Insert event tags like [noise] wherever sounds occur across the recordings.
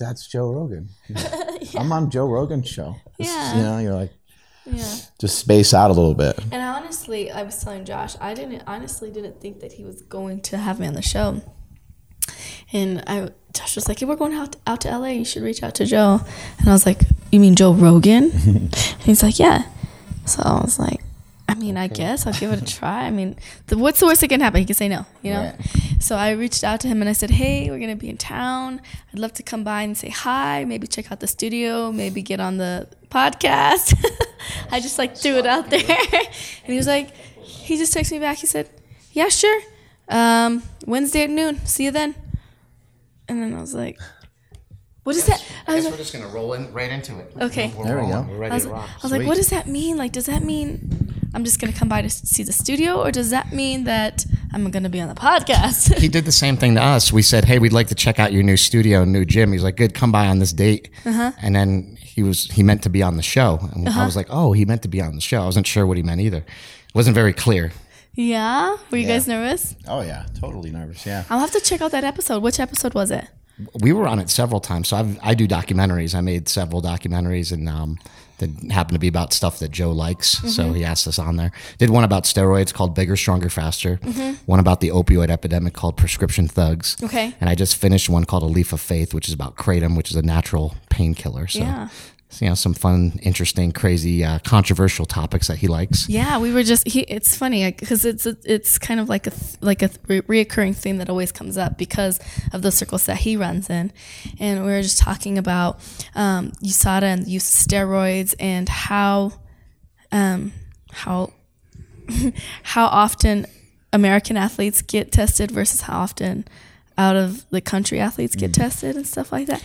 like, "That's Joe Rogan." [laughs] I'm on Joe Rogan's show. Yeah. you know, you're like, Yeah. just space out a little bit. And honestly, I was telling Josh, I didn't honestly didn't think that he was going to have me on the show. And I, Josh was like, "Hey, we're going out out to LA. You should reach out to Joe." And I was like, "You mean Joe Rogan?" and [laughs] he's like, "Yeah." So I was like, "I mean, I guess I'll give it a [laughs] try. I mean, the, what's the worst that can happen? He can say no, you know." Right. So I reached out to him and I said, "Hey, we're gonna be in town. I'd love to come by and say hi. Maybe check out the studio. Maybe get on the podcast." [laughs] I just like threw it out there, [laughs] and he was like, he just texted me back. He said, "Yeah, sure. Um, Wednesday at noon. See you then." And then I was like, "What is that?" I was like, we're just gonna roll in right into it. Okay. We're There we go. We're ready I was, to rock. I was like, "What does that mean? Like, does that mean I'm just gonna come by to see the studio, or does that mean that I'm gonna be on the podcast?" [laughs] he did the same thing to us. We said, "Hey, we'd like to check out your new studio, and new gym." He's like, "Good, come by on this date." Uh-huh. And then he was he meant to be on the show, and I was like, "Oh, he meant to be on the show." I wasn't sure what he meant either. It wasn't very clear. yeah. Were you Yeah. guys nervous? Oh yeah, totally nervous. Yeah. I'll have to check out that episode. Which episode was it? We were on it several times, so I've, I do documentaries. I made several documentaries, and um, that happened to be about stuff that Joe likes. Mm-hmm. So he asked us on there. Did one about steroids called Bigger, Stronger, Faster. Mm-hmm. One about the opioid epidemic called Prescription Thugs. Okay. And I just finished one called A Leaf of Faith, which is about kratom, which is a natural painkiller. So, Yeah. You know, some fun, interesting, crazy, uh, controversial topics that he likes. Yeah, we were just. He, it's funny because it's it's kind of like a like a re- reoccurring theme that always comes up because of the circles that he runs in, and we were just talking about um, USADA and use of steroids and how um, how [laughs] how often American athletes get tested versus how often out of the country athletes get tested and stuff like that.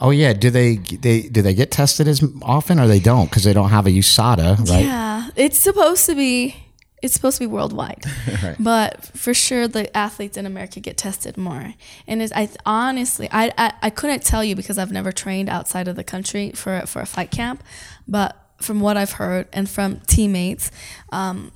Oh yeah, do they they do they get tested as often or they don't because they don't have a USADA, right? Yeah, it's supposed to be. It's supposed to be worldwide, [laughs] but for sure the athletes in America get tested more. And it's, I honestly, I, I I couldn't tell you because I've never trained outside of the country for for a fight camp, but from what I've heard and from teammates, um,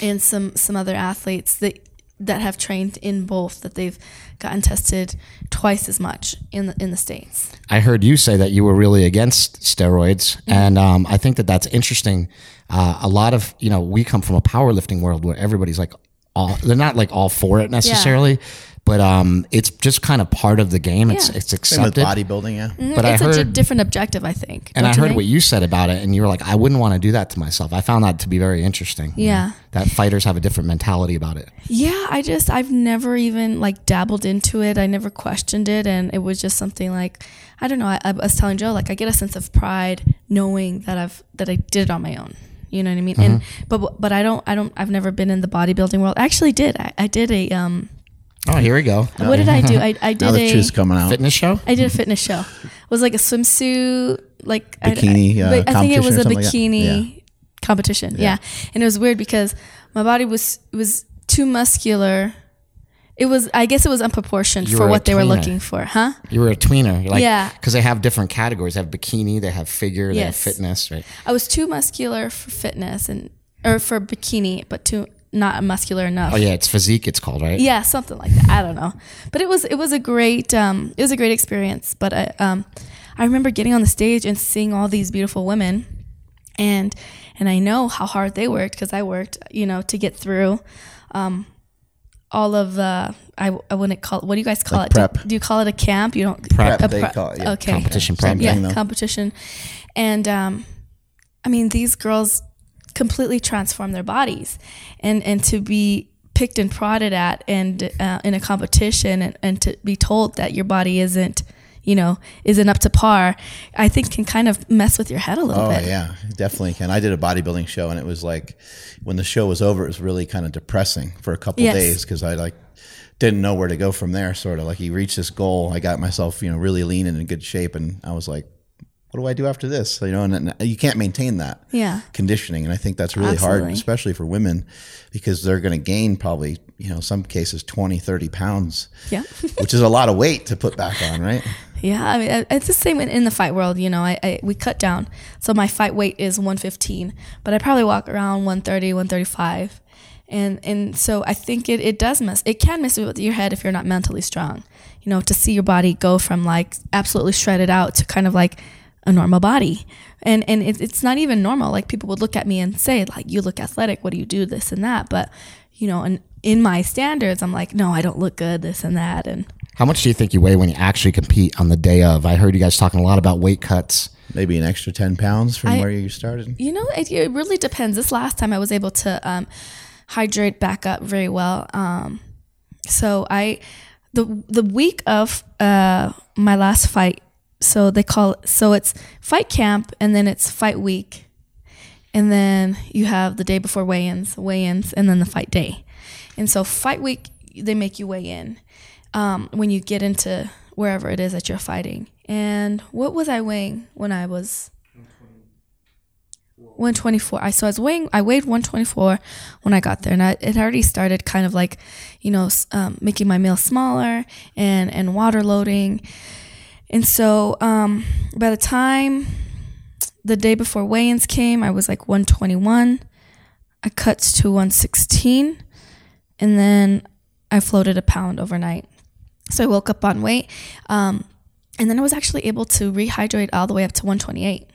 and some some other athletes that that have trained in both that they've gotten tested twice as much in the in the states. I heard you say that you were really against steroids, and um, I think that that's interesting. Uh, a lot of you know, we come from a powerlifting world where everybody's like, all they're not like all for it necessarily, but um, it's just kind of part of the game. It's Yeah. it's Same with accepted. bodybuilding. Yeah. But I it's a heard- di- different objective, I think. and don't I you heard think? what you said about it, and you were like, I wouldn't want to do that to myself. I found that to be very interesting. Yeah. that fighters have a different mentality about it. Yeah, I just I've never even like dabbled into it. I never questioned it, and it was just something like I don't know. I, I was telling Joe like I get a sense of pride knowing that I've that I did it on my own. You know what I mean? And but but I don't I don't I've never been in the bodybuilding world. I actually did. I, I did a um. Oh, here we go. What did I do? I I Now did the a truth's coming out. Fitness show. I did a fitness show. It was like a swimsuit, like I- Bikini, I, uh, I think it was a or something like that? bikini competition. Yeah. and it was weird because my body was was too muscular. It was, I guess, it was unproportioned You for what they were looking for, huh? You were a tweener, like, Yeah. because they have different categories. They have bikini, they have figure, they have fitness, right? I was too muscular for fitness and or for bikini, but too not muscular enough. Oh yeah, it's physique. It's called right. yeah something like that i don't know but it was it was a great um it was a great experience but i um i remember getting on the stage and seeing all these beautiful women and and i know how hard they worked because i worked you know to get through um all of the I, I wouldn't call what do you guys call Like it? prep. Do, do you call it a camp? You don't Prep, a they call it, yeah. Okay, Competition prep. yeah, thing, competition. And um, I mean, these girls completely transform their bodies, and and to be picked and prodded at, and uh, in a competition, and, and to be told that your body isn't, you know, isn't up to par, I think can kind of mess with your head a little bit. Oh yeah, definitely can. I did a bodybuilding show, and it was like when the show was over, it was really kind of depressing for a couple Yes. days because I like didn't know where to go from there. Sort of like you reached this goal, I got myself you know really lean and in good shape, and I was like, what do I do after this? You know, and, and you can't maintain that Yeah. conditioning, and I think that's really hard, especially for women, because they're going to gain probably you know some cases 20, 30 pounds, Yeah. [laughs] which is a lot of weight to put back on, right? Yeah, I mean, it's the same in, in the fight world. You know, I, I we cut down, so my fight weight is 115, but I probably walk around 130, 135, and and so I think it, it does mess. It can mess with your head if you're not mentally strong. you know, to see your body go from like absolutely shredded out to kind of like a normal body. And and it, it's not even normal. Like people would look at me and say, like, you look athletic. What do you do? This and that. But you know, and in my standards, I'm like, no, I don't look good. This and that. And How much do you think you weigh when you actually compete on the day of? I heard you guys talking a lot about weight cuts. Maybe an extra ten pounds from I- where you started. You know, it, it really depends. This last time I was able to um, hydrate back up very well. Um, so I, the the week of uh, my last fight, so they call it, so it's fight camp and then it's fight week, and then you have the day before weigh-ins, weigh-ins, and then the fight day, and so fight week they make you weigh in um, when you get into wherever it is that you're fighting. And what was I weighing when I was 124. I so I was weighing. I weighed 124 when I got there, and I, it already started kind of like, you know, um, making my meal smaller and and water loading. And so um, by the time the day before weigh-ins came, I was like 121. I cut to 116, and then I floated a pound overnight. So I woke up on weight, um, and then I was actually able to rehydrate all the way up to 128.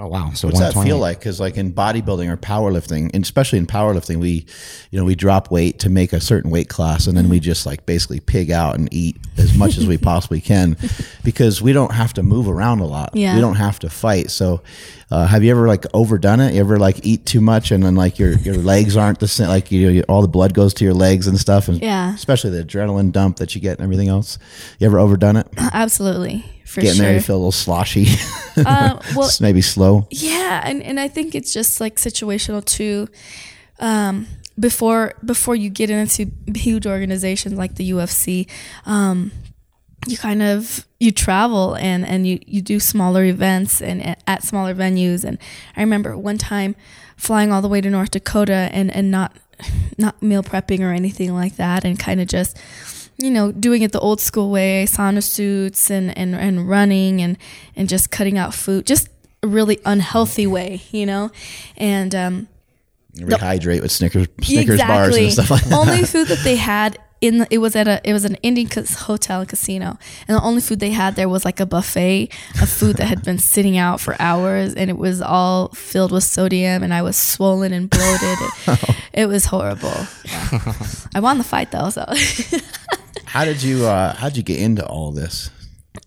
Oh wow! So What's that feel like? Because like in bodybuilding or powerlifting, and especially in powerlifting, we, you know, we drop weight to make a certain weight class, and then we just like basically pig out and eat as much as we [laughs] possibly can, because we don't have to move around a lot. Yeah. We don't have to fight. So, uh, have you ever like overdone it? You ever like eat too much and then like your your [laughs] legs aren't the same? Like you, you all the blood goes to your legs and stuff, and Yeah. especially the adrenaline dump that you get and everything else. You ever overdone it? [clears throat] Absolutely, for Getting sure. there, you feel a little sloshy, [laughs] Uh, well, maybe slow. yeah, and, and I think it's just like situational too. Um, before before you get into huge organizations like the UFC, um, you kind of you travel and and you you do smaller events and at- smaller venues. And I remember one time flying all the way to North Dakota and and not not meal prepping or anything like that, and kind of just you know, doing it the old school way, sauna suits and, and, and running and, and just cutting out food, just a really unhealthy way, you know? And um, Rehydrate with Snickers, Snickers bars and stuff like that. only food that they had in the, it was at a it was an Indian hotel and casino, and the only food they had there was like a buffet of food that had been sitting out for hours, and it was all filled with sodium, and I was swollen and bloated. It, [laughs] it was horrible. Yeah. [laughs] I won the fight though, so How did you uh how'd you get into all this?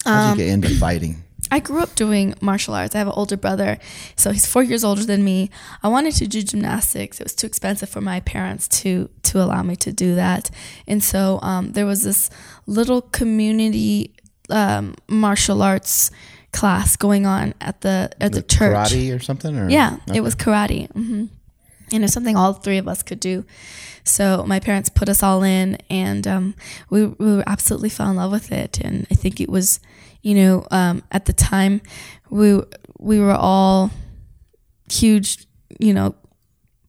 How did Um, you get into fighting? I grew up doing martial arts. I have an older brother, so he's four years older than me. I wanted to do gymnastics. It was too expensive for my parents to to allow me to do that, and so um, there was this little community um, martial arts class going on at the at the church. Karate or something? Or Yeah, it was karate. hmm And it's something all three of us could do. So my parents put us all in, and um, we, we absolutely fell in love with it. And I think it was, you know, um, at the time, we we were all huge, you know,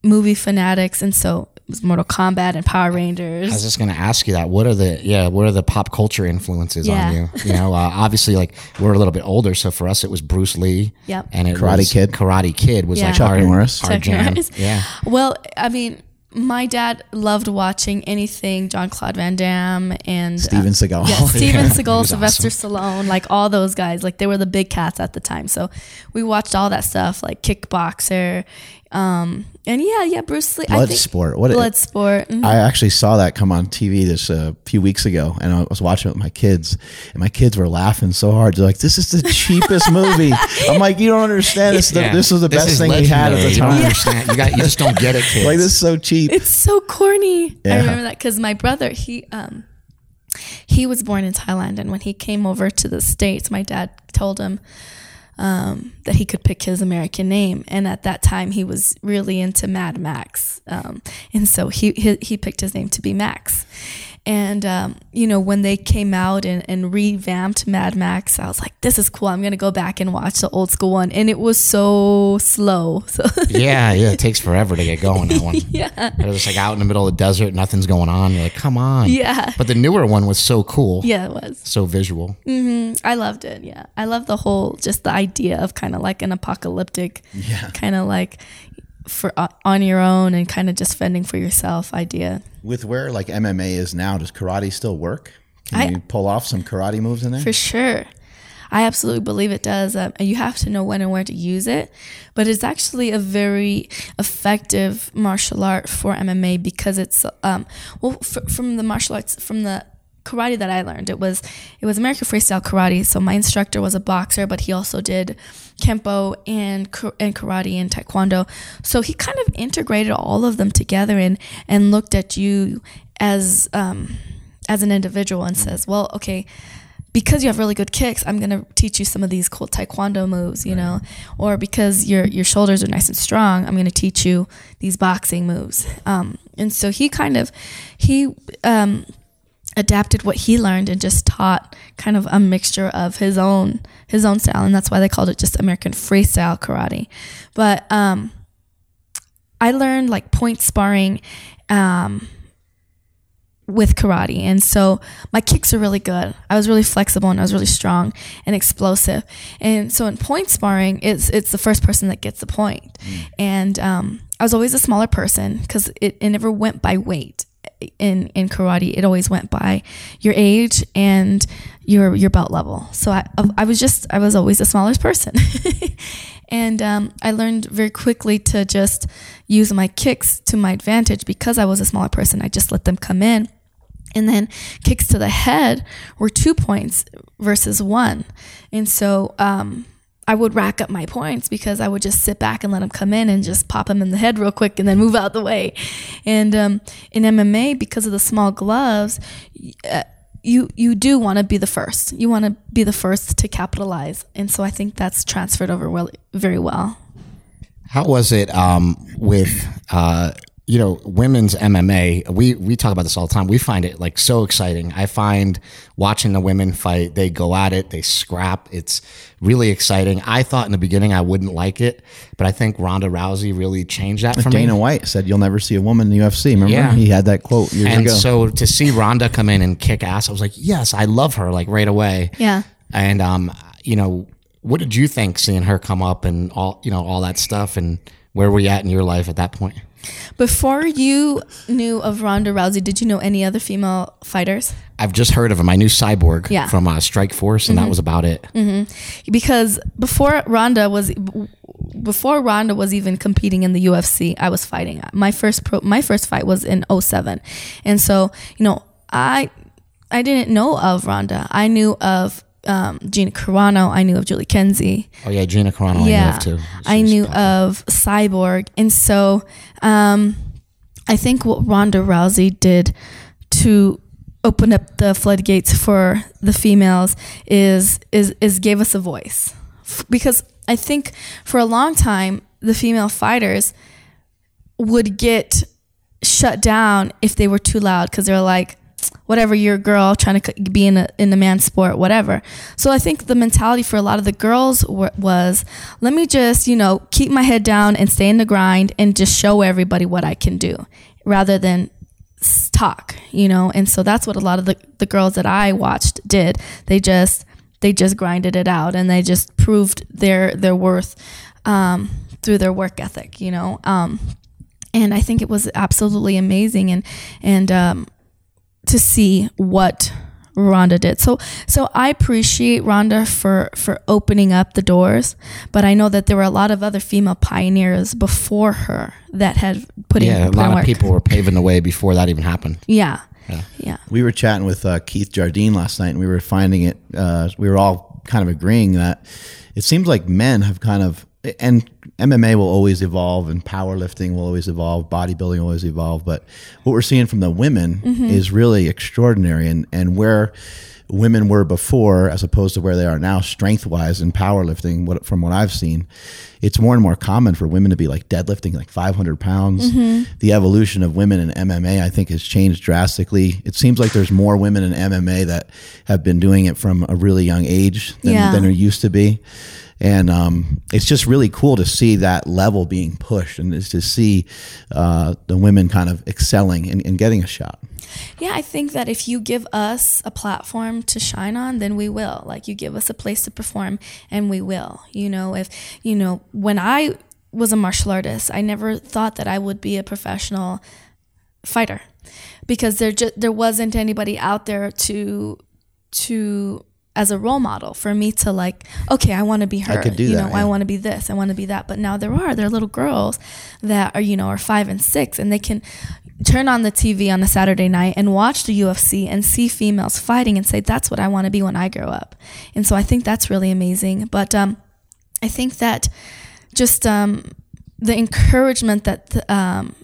movie fanatics, and so it was Mortal Kombat and Power Rangers. I was just going to ask you that. What are the yeah? What are the pop culture influences Yeah. on you? You know, uh, obviously, like we're a little bit older, so for us, it was Bruce Lee. Yep. And it Karate was- Kid. Karate Kid was Yeah. like Chuck our, Norris. our Chuck jam. Norris. Yeah. Well, I mean, my dad loved watching anything Jean-Claude Van Damme and uh, Steven Seagal. Yeah, [laughs] Steven He Seagal, Sylvester Stallone, like all those guys, like they were the big cats at the time. So we watched all that stuff, like Kickboxer, um, and yeah, yeah, Bruce Lee. I think Bloodsport. What Bloodsport. mhm. I actually saw that come on TV this uh, few weeks ago, and I was watching it with my kids, and my kids were laughing so hard. They're like, "This is the cheapest movie." [laughs] I'm like, "You don't understand. This, is the, this was the best is thing we had at legendary. the You don't time. understand. You got. You just don't get it, kids. [laughs] Like this is so cheap." It's so corny. Yeah. I remember that because my brother, he um, he was born in Thailand, and when he came over to the states, my dad told him um, that he could pick his American name, and at that time he was really into Mad Max, um, and so he, he he picked his name to be Max. And um, you know when they came out and, and revamped Mad Max, I was like, "This is cool. I'm gonna go back and watch the old school one." And it was so slow. So [laughs] yeah, yeah. It takes forever to get going. That one. [laughs] yeah, They're just like out in the middle of the desert, nothing's going on. You're like, come on. yeah, But the newer one was so cool. yeah, it was. So visual. Mm-hmm. I loved it. Yeah, I love the whole just the idea of kind of like an apocalyptic, Yeah. kind of like for uh, on your own and kind of just fending for yourself idea. With where like MMA is now, does karate still work? Can I, you pull off some karate moves in there? For sure. I absolutely believe it does. Um, you have to know when and where to use it, but it's actually a very effective martial art for MMA because it's um, well f- from the martial arts from the karate that I learned. It was it was American freestyle karate. So my instructor was a boxer, but he also did kempo and and karate and taekwondo. So he kind of integrated all of them together and and looked at you as um, as an individual and says, well, okay because you have really good kicks, I'm gonna teach you some of these cool taekwondo moves, you know, or because your your shoulders are nice and strong, I'm gonna teach you these boxing moves. Um, and so he kind of he um, adapted what he learned and just taught kind of a mixture of his own his own style, and that's why they called it just American freestyle karate. But um, I learned like point sparring. Um, with karate. And so my kicks are really good. I was really flexible and I was really strong and explosive. And so in point sparring, it's it's the first person that gets the point. Mm. And um, I was always a smaller person because it, it never went by weight in in karate. It always went by your age and your your belt level. So I I was just I was always the smallest person. [laughs] and um, I learned very quickly to just use my kicks to my advantage because I was a smaller person. I just let them come in and then kicks to the head were two points versus one. And so um, I would rack up my points because I would just sit back and let them come in and just pop them in the head real quick and then move out the way. And um, in MMA, because of the small gloves, uh, you you do want to be the first. You want to be the first to capitalize, and so I think that's transferred over well, very well. How was it um, with uh, you know, women's MMA, we we talk about this all the time. We find it like so exciting. I find watching the women fight, they go at it, they scrap. It's really exciting. I thought in the beginning I wouldn't like it, but I think Ronda Rousey really changed that for Dana me. Dana White said you'll never see a woman in the UFC. Remember? Yeah. He had that quote years and ago. so to see Ronda come in and kick ass, I was like, yes, I love her like right away. Yeah. And um, you know, what did you think seeing her come up and all you know, all that stuff and where were you at in your life at that point? Before you knew of Ronda Rousey, did you know any other female fighters? I've just heard of him. I knew Cyborg yeah. from uh, Strikeforce, and mm-hmm. that was about it. Mm-hmm. Because before Ronda was before Ronda was even competing in the UFC, I was fighting. My first pro, my first fight was in 07. and so you know I I didn't know of Ronda. I knew of um, Gina Carano. I knew of Julie Kedzie. Oh yeah, Gina Carano. Yeah, I knew of too. I knew of Cyborg, and so um, I think what Ronda Rousey did to open up the floodgates for the females is is is gave us a voice because I think for a long time the female fighters would get shut down if they were too loud because they're like whatever you're a girl trying to be in a in a man's sport whatever. So i think the mentality for a lot of the girls was let me just you know keep my head down and stay in the grind and just show everybody what i can do rather than talk you know? And so that's what a lot of the, the girls that i watched did. They just they just grinded it out and they just proved their their worth um, through their work ethic you know? Um, and i think it was absolutely amazing and and um, to see what Ronda did. So so I appreciate Ronda for for opening up the doors, but I know that there were a lot of other female pioneers before her that had put yeah, in. Yeah, a lot of people were paving the way before that even happened. Yeah. Yeah. yeah. We were chatting with uh, Keith Jardine last night, and we were finding it. Uh, we were all kind of agreeing that it seems like men have kind of and MMA will always evolve, and powerlifting will always evolve, bodybuilding will always evolve. But what we're seeing from the women mm-hmm. is really extraordinary, and and where women were before, as opposed to where they are now, strength wise in powerlifting. What from what I've seen, it's more and more common for women to be like deadlifting like 500 pounds. Mm-hmm. The evolution of women in MMA, I think, has changed drastically. It seems like there's more women in MMA that have been doing it from a really young age than, yeah. than there used to be and um, it's just really cool to see that level being pushed and is to see uh, the women kind of excelling and, and, getting a shot. Yeah i think that if you give us a platform to shine on then we will. Like you give us a place to perform and we will. You know if you know when i was a martial artist i never thought that i would be a professional fighter because there just there wasn't anybody out there to to as a role model for me to like okay i want to be her I could do you that, know i want to be this i want to be that. But now there are there are little girls that are you know are five and six and they can turn on the tv on a saturday night and watch the ufc and see females fighting and say that's what i want to be when i grow up. And so i think that's really amazing. But um i think that just um the encouragement that the, um,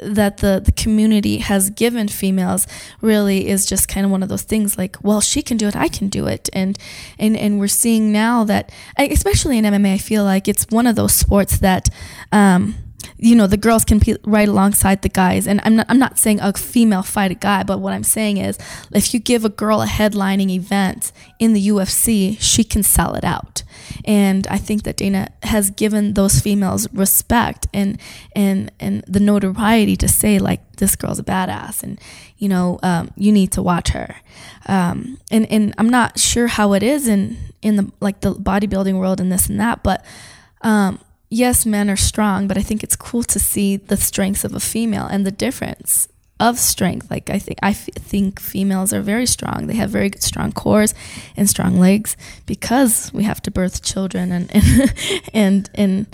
that the, the community has given females really is just kind of one of those things like well she can do it i can do it. And and and we're seeing now that especially in mma i feel like it's one of those sports that um, you know the girls can compete right alongside the guys. And I'm not, I'm not saying a female fight a guy but what i'm saying is if you give a girl a headlining event in the ufc she can sell it out and i think that dana has given those females respect and and and the notoriety to say like this girl's a badass and you know um, you need to watch her. Um, and and i'm not sure how it is in in the like the bodybuilding world and this and that but um, yes, men are strong, but I think it's cool to see the strengths of a female and the difference of strength. Like I think I f- think females are very strong. They have very good, strong cores and strong legs because we have to birth children and [laughs] and and, and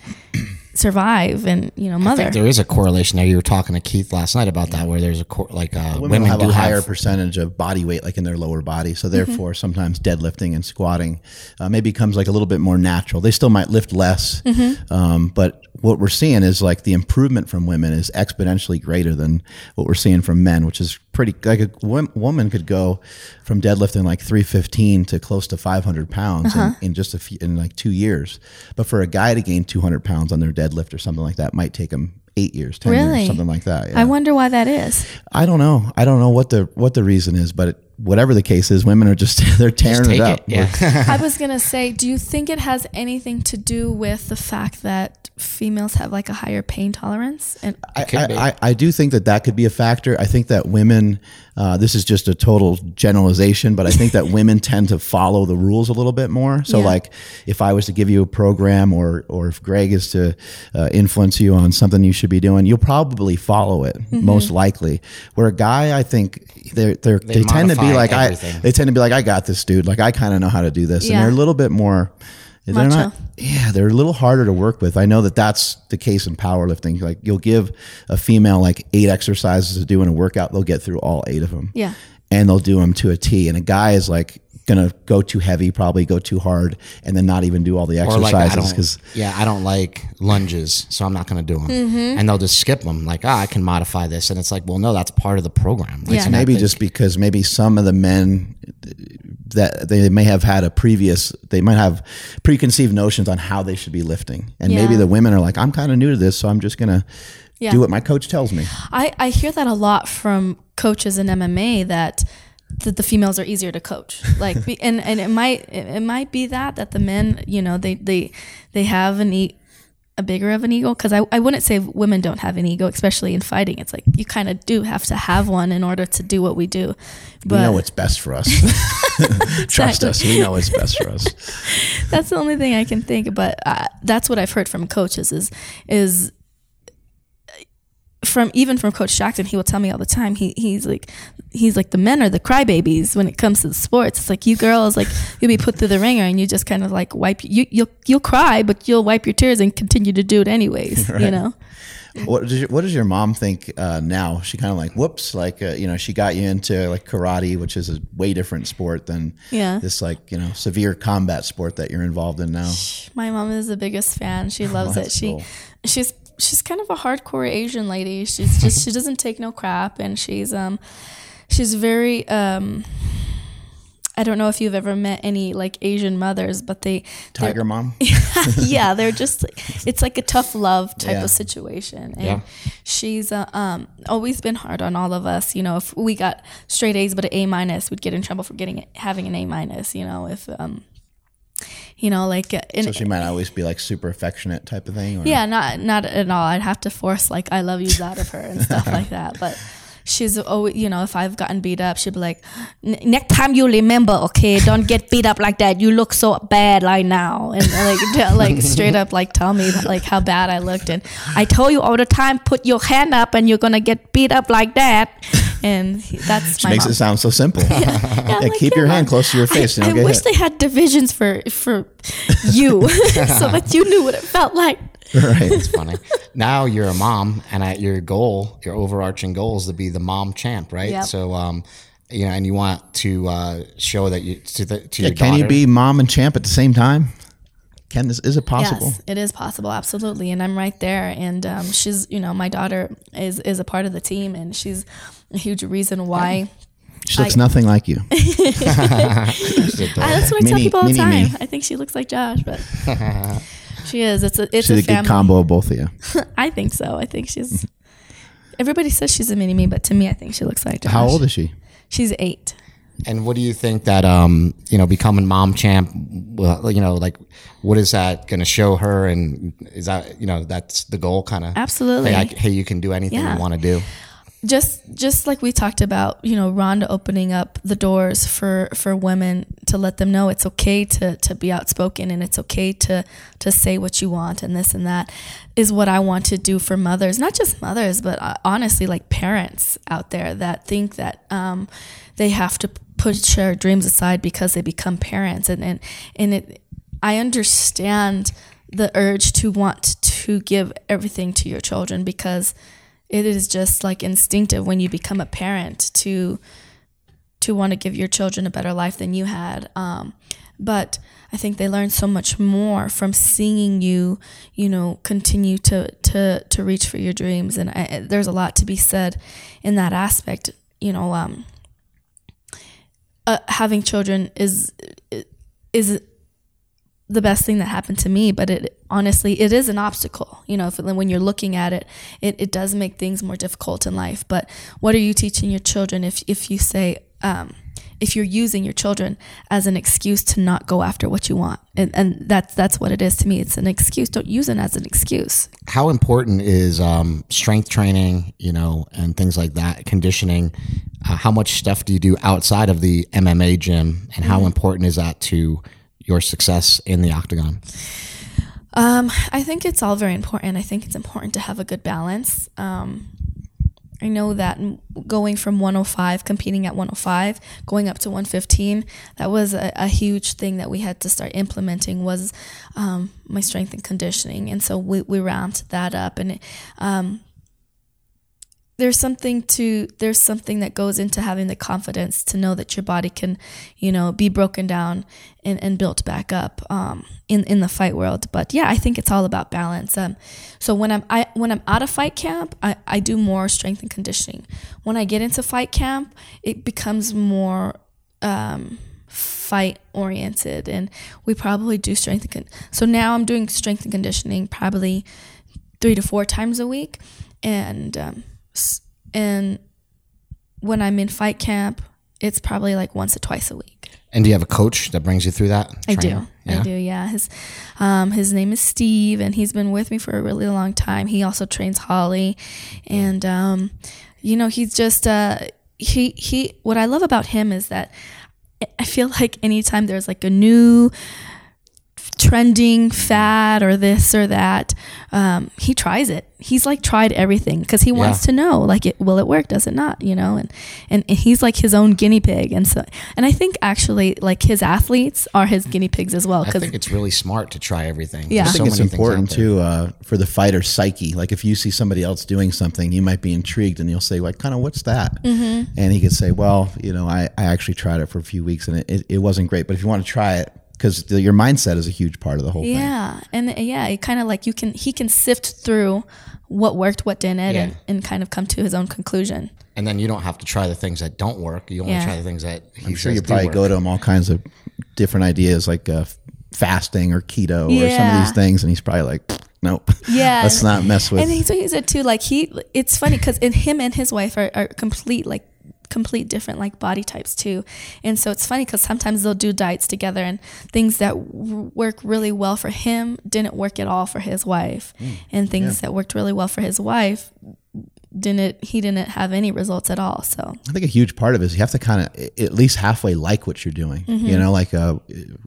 survive and you know I mother. think there is a correlation there. You were talking to Keith last night about that, where there's a cor- like uh, Women, women, have do a higher have percentage of body weight, like in their lower body. So therefore, sometimes deadlifting and squatting uh, maybe becomes like a little bit more natural. They still might lift less, um, but what we're seeing is like the improvement from women is exponentially greater than what we're seeing from men, which is pretty. Like a woman could go from deadlifting like 315 to close to 500 pounds in, in just a few in like two years. But for a guy to gain 200 pounds on their deadlift or something like that might take them eight years, ten Really? years, something like that. yeah. I wonder why that is. I don't know. I don't know what the what the reason is, but it, whatever the case is, women are just [laughs] they're tearing take it up. it. Yeah. [laughs] [laughs] I was gonna say, do you think it has anything to do with the fact that females have like a higher pain tolerance? And I I, I, I do think that that could be a factor. I think that women, uh, this is just a total generalization, but I think that women tend to follow the rules a little bit more. So, Yeah. like, if I was to give you a program, or or if Greg is to uh, influence you on something you should be doing, you'll probably follow it Mm-hmm. most likely. Where a guy, I think they're, they're they, tend to be modify like everything. I. They tend to be like I got this, dude. Like I kind of know how to do this, Yeah. and they're a little bit more. They're Macho. not, yeah, they're a little harder to work with. I know that that's the case in powerlifting. Like you'll give a female like eight exercises to do in a workout, they'll get through all eight of them. Yeah. and they'll do them to a T. And a guy is like gonna go too heavy, probably go too hard, and then not even do all the or like I exercises don't, because yeah, I don't like lunges, so I'm not going to do them. Mm-hmm. And they'll just skip them. Like, ah, I can modify this, and it's like, well, no, that's part of the program. Like, Yeah. so maybe that- just because maybe some of the men that they may have had a previous they might have preconceived notions on how they should be lifting and maybe Yeah. the women are like i'm kind of new to this so i'm just gonna Yeah. do what my coach tells me I, I hear that a lot from coaches in MMA that the, the females are easier to coach. Like, be, and, and it might it, it might be that that the men, you know, they they they have an e- a bigger of an ego because I, I wouldn't say women don't have an ego, especially in fighting. It's like you kind of do have to have one in order to do what we do. But we know what's best for us [laughs] trust us we know what's best for us [laughs] that's the only thing I can think. But uh, that's what I've heard from coaches is is from even from Coach Jackson, he will tell me all the time. He he's like he's like the men are the crybabies when it comes to the sports. It's like you girls like you'll be put through the ringer and you just kind of like wipe you you'll you'll cry but you'll wipe your tears and continue to do it anyways. [laughs] You know. what does your, what does your mom think uh, now she kind of like whoops like uh, you know she got you into like karate which is a way different sport than Yeah. this like you know severe combat sport that you're involved in now My mom is the biggest fan. She [laughs] loves it. that's She cool. she's she's kind of a hardcore Asian lady. She's just she doesn't take no crap and she's um she's very um I don't know if you've ever met any like Asian mothers, but they tiger mom [laughs] yeah, they're just it's like a tough love type Yeah. of situation. And Yeah. she's uh, um always been hard on all of us. You know, if we got straight A's but an A minus, we'd get in trouble for getting having an A minus. You know, if um you know like uh, in, so she might always be like super affectionate type of thing or? yeah, not not at all. I'd have to force like I love yous out of her and stuff like that. But she's always, you know, if I've gotten beat up, she'd be like, next time you remember, okay, don't get beat up like that. You look so bad right now, and like [laughs] like straight up like tell me like how bad I looked. And I told you all the time, put your hand up, and you're gonna get beat up like that. And he, that's my Makes mom. it sound so simple. [laughs] Yeah, Yeah, [laughs] I'm like, keep your hand close to your face. I, and I wish hit. they had divisions for for you, [laughs] so that you knew what it felt like. right. It's funny. now you're a mom, and at your goal, your overarching goal is to be the mom champ, right? Yep. So, um, you know, and you want to uh, show that you to the to Yeah, your can you be mom and champ at the same time? Can this is it possible? Yes, it is possible, absolutely, and I'm right there. And um, she's, you know, my daughter is is a part of the team, and she's a huge reason why. She looks nothing like you. [laughs] [laughs] I, that's what I tell people all the time. me. I think she looks like Josh, but [laughs] she is. It's a it's She's a a good combo of both of you. I think so. I think she's. Everybody says she's a mini me, but to me, I think she looks like Josh. How old is she? She's eight. And what do you think that um you know becoming mom champ, well, you know, like what is that going to show her? And is that you know that's the goal, kind of? Absolutely. Hey, I, hey, you can do anything Yeah. you want to do. Just just like we talked about you know Ronda opening up the doors for for women to let them know it's okay to to be outspoken and it's okay to to say what you want and this and that is what i want to do for mothers not just mothers but uh, honestly like parents out there that think that um, they have to put their dreams aside because they become parents. And and, and it i understand the urge to want to give everything to your children because it is just like instinctive when you become a parent to to want to give your children a better life than you had um, but i think they learn so much more from seeing you you know continue to to to reach for your dreams and I, there's a lot to be said in that aspect you know um, uh, having children is is the best thing that happened to me but it honestly it is an obstacle. You know if, when you're looking at it, it it does make things more difficult in life. But what are you teaching your children if if you say um, if you're using your children as an excuse to not go after what you want? And, and that's that's what it is to me. It's an excuse. Don't use it as an excuse. How important is um, strength training, you know, and things like that, conditioning? Uh, how much stuff do you do outside of the MMA gym, and how important is that to your success in the octagon? Um, I think it's all very important. I think it's important to have a good balance. Um, I know that going from 105, competing at 105, going up to 115, that was a, a huge thing that we had to start implementing was um, my strength and conditioning, and so we, we ramped that up. And it, um, there's something to there's something that goes into having the confidence to know that your body can you know be broken down and, and built back up um, in in the fight world. But yeah i think it's all about balance. Um, so when i'm I, when i'm out of fight camp I, I do more strength and conditioning. When i get into fight camp it becomes more um, fight oriented and we probably do strength and con- so now i'm doing strength and conditioning probably three to four times a week. And um, and when i'm in fight camp it's probably like once or twice a week And do you have a coach that brings you through that? I trainer? do. I do. Yeah. His um, his name is Steve, and he's been with me for a really long time. He also trains Holly, and um, you know, he's just uh, he he. What I love about him is that I feel like anytime there's like a new trending fad or this or that um, he tries it he's like tried everything because he wants Yeah. to know like it will it work does it not you know and, and and he's like his own guinea pig and so and i think actually like his athletes are his guinea pigs as well Cause, I think it's really smart to try everything. Yeah. There's I so think it's important too uh, for the fighter's psyche. Like if you see somebody else doing something, you might be intrigued, and you'll say, "Like, kind of, what's that?" Mm-hmm. And he could say, "Well, you know, I, I actually tried it for a few weeks, and it, it, it wasn't great. But if you want to try it, because your mindset is a huge part of the whole thing. yeah and yeah it kind of like you can he can sift through what worked what didn't Yeah. and, and kind of come to his own conclusion And then you don't have to try the things that don't work. You only Yeah. try the things that he I'm sure you probably go to him all kinds of different ideas, like uh, fasting or keto or some of these things, and he's probably like, "Nope, [laughs] Yeah, let's not mess with." And he's what he said too. Like he, it's funny because in him and his wife are, are complete like complete different like body types too. And so it's funny because sometimes they'll do diets together and things that w- work really well for him didn't work at all for his wife, Hmm. and things that worked really well for his wife didn't he didn't have any results at all. So I think a huge part of it is you have to kind of at least halfway like what you're doing. Mm-hmm. You know, like uh,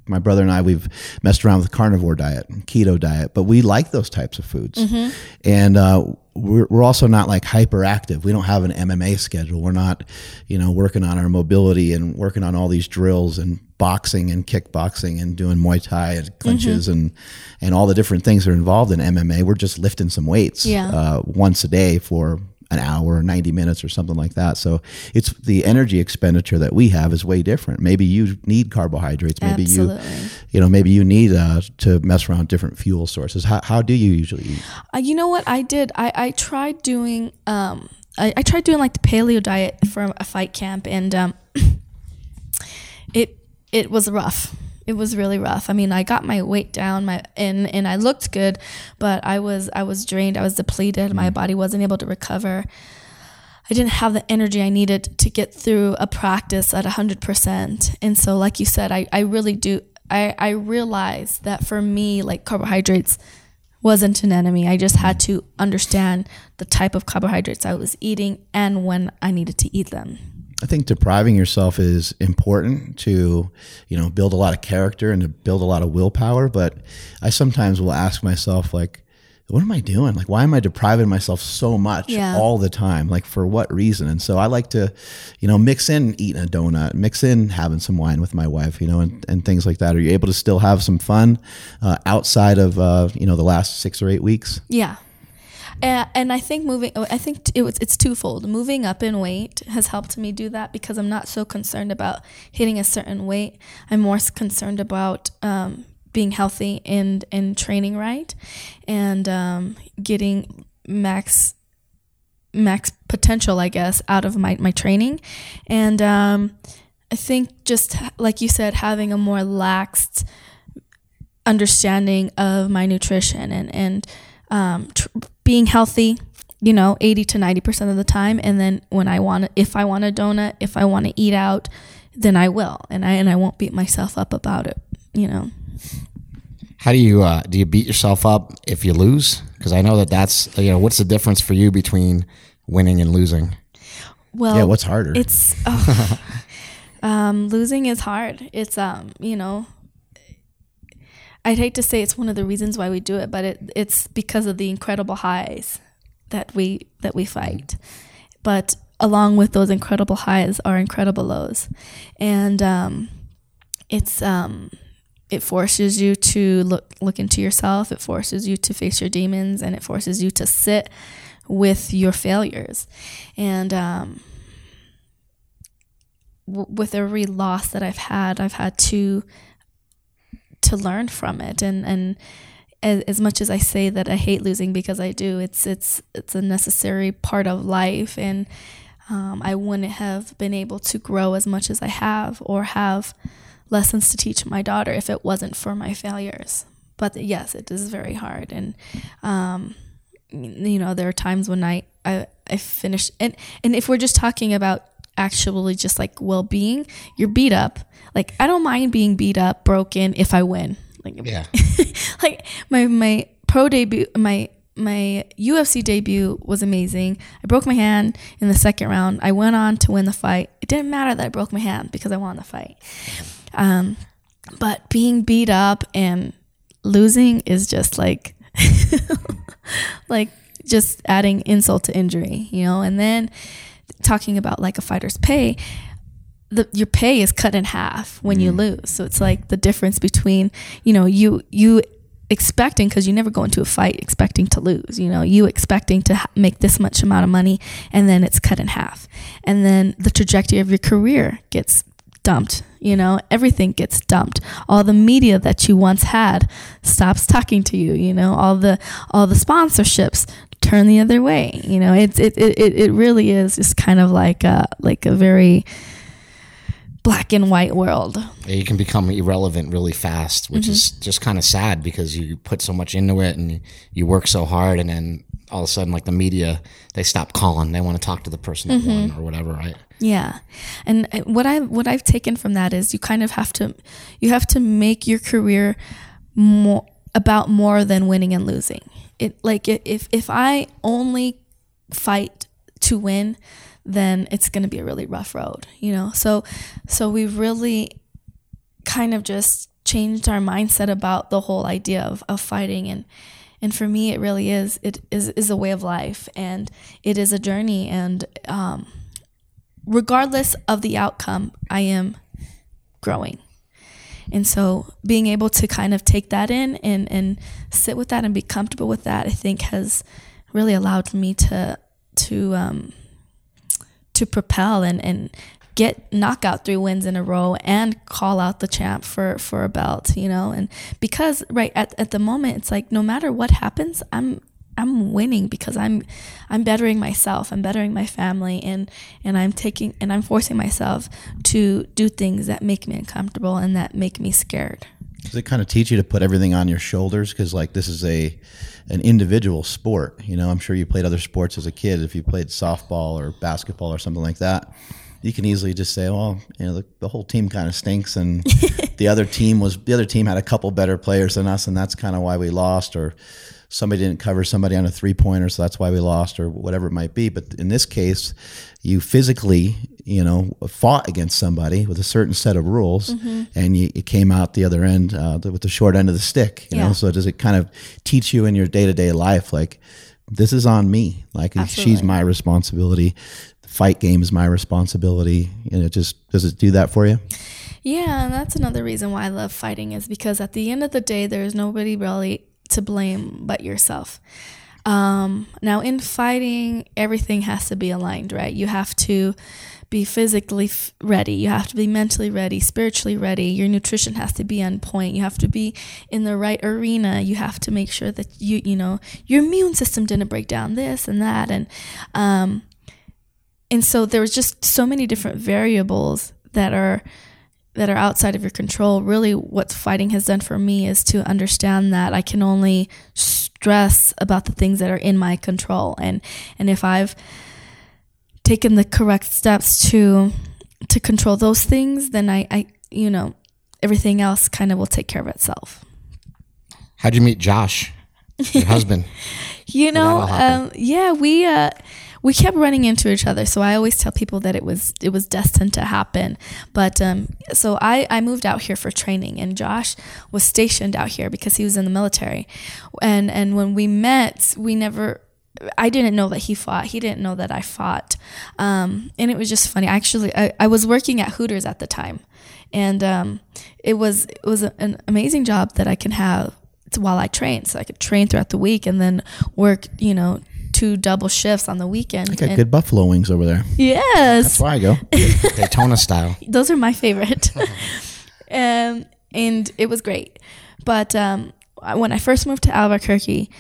my brother and I, we've messed around with carnivore diet, keto diet, but we like those types of foods. Mm-hmm. And uh, we're, we're also not like hyperactive. We don't have an MMA schedule. We're not, you know, working on our mobility and working on all these drills and boxing and kickboxing and doing Muay Thai and clinches mm-hmm. and and all the different things that are involved in MMA. We're just lifting some weights yeah. uh, once a day for an hour or 90 minutes or something like that. So it's the energy expenditure that we have is way different. Maybe you need carbohydrates. Maybe Absolutely. you, you know, maybe you need uh, to mess around different fuel sources. How, how do you usually eat? Uh, you know what I did? I, I tried doing, um, I, I tried doing like the paleo diet for a fight camp and, um, [clears throat] it, it was rough it was really rough. I mean, I got my weight down, my and and I looked good, but I was I was drained. I was depleted. My mm. body wasn't able to recover. I didn't have the energy I needed to get through a practice at 100%. And so like you said, I I really do I I realized that for me like carbohydrates wasn't an enemy. I just had to understand the type of carbohydrates I was eating and when I needed to eat them. I think depriving yourself is important to, you know, build a lot of character and to build a lot of willpower. But I sometimes will ask myself, like, what am I doing? Like, why am I depriving myself so much yeah. all the time? Like, for what reason? And so I like to, you know, mix in eating a donut, mix in having some wine with my wife, you know, and, and things like that. Are you able to still have some fun uh, outside of, uh, you know, the last six or eight weeks? Yeah, and, and I think moving, I think it was it's twofold. Moving up in weight has helped me do that because I'm not so concerned about hitting a certain weight. I'm more concerned about um, being healthy and and training right, and um, getting max max potential, I guess, out of my my training, and um, I think just like you said, having a more laxed understanding of my nutrition and and um, tr- being healthy, you know, 80 to 90% of the time. And then when I want to, if I want a donut, if I want to eat out, then I will. And I, and I won't beat myself up about it, you know. How do you, uh, do you beat yourself up if you lose? Cause I know that that's, you know, what's the difference for you between winning and losing? Well, yeah, what's harder? It's, oh, [laughs] um, losing is hard. It's, um, you know, I'd hate to say it's one of the reasons why we do it, but it, it's because of the incredible highs that we that we fight. But along with those incredible highs are incredible lows, and um, it's um, it forces you to look look into yourself. It forces you to face your demons, and it forces you to sit with your failures. And um, with every loss that I've had, I've had to to learn from it. And and as, as much as I say that I hate losing because I do it's it's it's a necessary part of life. And um, I wouldn't have been able to grow as much as I have or have lessons to teach my daughter if it wasn't for my failures. But yes it is very hard. And um, you know there are times when I I, I finish and and if we're just talking about actually just like well-being you're beat up like I don't mind being beat up, broken if I win. Like yeah, [laughs] like my my pro debut, my my UFC debut was amazing. I broke my hand in the second round. I went on to win the fight. It didn't matter that I broke my hand because I won the fight. Um, but being beat up and losing is just like [laughs] like just adding insult to injury, you know. And then talking about like a fighter's pay, the, your pay is cut in half when mm. you lose. So it's like the difference between, you know, you you expecting because you never go into a fight expecting to lose. You know, you expecting to ha- make this much amount of money and then it's cut in half. And then the trajectory of your career gets dumped. You know, everything gets dumped. All the media that you once had stops talking to you. You know, all the all the sponsorships turn the other way. You know, it's it it, it really is just kind of like a like a very black and white world. Yeah, you can become irrelevant really fast, which mm-hmm. is just kind of sad because you put so much into it and you work so hard, and then all of a sudden, like the media, they stop calling. They want to talk to the person mm-hmm. won or whatever, right? Yeah, and uh, what I what I've taken from that is you kind of have to you have to make your career more about more than winning and losing. It like if if I only fight to win, then it's going to be a really rough road, you know? So, so we really kind of just changed our mindset about the whole idea of, of fighting and, and for me, it really is. It is is a way of life, and it is a journey. And um, regardless of the outcome, I am growing. And so being able to kind of take that in and, and sit with that and be comfortable with that, I think has really allowed me to to um, to propel and, and get knockout three wins in a row and call out the champ for for a belt you know? And because right at, at the moment it's like no matter what happens i'm i'm winning because i'm i'm bettering myself i'm bettering my family and and i'm taking and i'm forcing myself to do things that make me uncomfortable and that make me scared. Does it kind of teach you to put everything on your shoulders? Because like this is a an individual sport you know? I'm sure you played other sports as a kid. If you played softball or basketball or something like that you can easily just say, well, you know, the, the whole team kind of stinks, and [laughs] the other team was the other team had a couple better players than us, and that's kind of why we lost, or somebody didn't cover somebody on a three pointer, so that's why we lost, or whatever it might be. But in this case, you physically, you know, fought against somebody with a certain set of rules, mm-hmm. and you, you, came out the other end uh, with the short end of the stick. You yeah. know, so does it kind of teach you in your day to day life, like? This is on me. Like Absolutely. she's my responsibility The fight game is my responsibility and it just does it do that for you yeah and that's another reason why i love fighting is because at the end of the day there's nobody really to blame but yourself. Um, now in fighting everything has to be aligned right? You have to be physically f- ready. You have to be mentally ready spiritually ready. Your nutrition has to be on point. You have to be in the right arena. You have to make sure that you you know your immune system didn't break down this and that. And um, and so there was just so many different variables that are that are outside of your control really what fighting has done for me is to understand that i can only stress about the things that are in my control. And and if i've taken the correct steps to to control those things then i i you know everything else kind of will take care of itself. How'd you meet josh your husband? [laughs] You know um, yeah we uh we kept running into each other. So I always tell people that it was it was destined to happen. But um, so I I moved out here for training, and Josh was stationed out here because he was in the military. And and when we met, we never. I didn't know that he fought. He didn't know that I fought. Um, and it was just funny. Actually, I, I was working at Hooters at the time, and um, it was it was an amazing job that I can have while I train. So I could train throughout the week and then work, you know, two double shifts on the weekend. I got good buffalo wings over there. Yes. That's why I go. [laughs] Daytona style. Those are my favorite. [laughs] um, and it was great. But um, when I first moved to Albuquerque,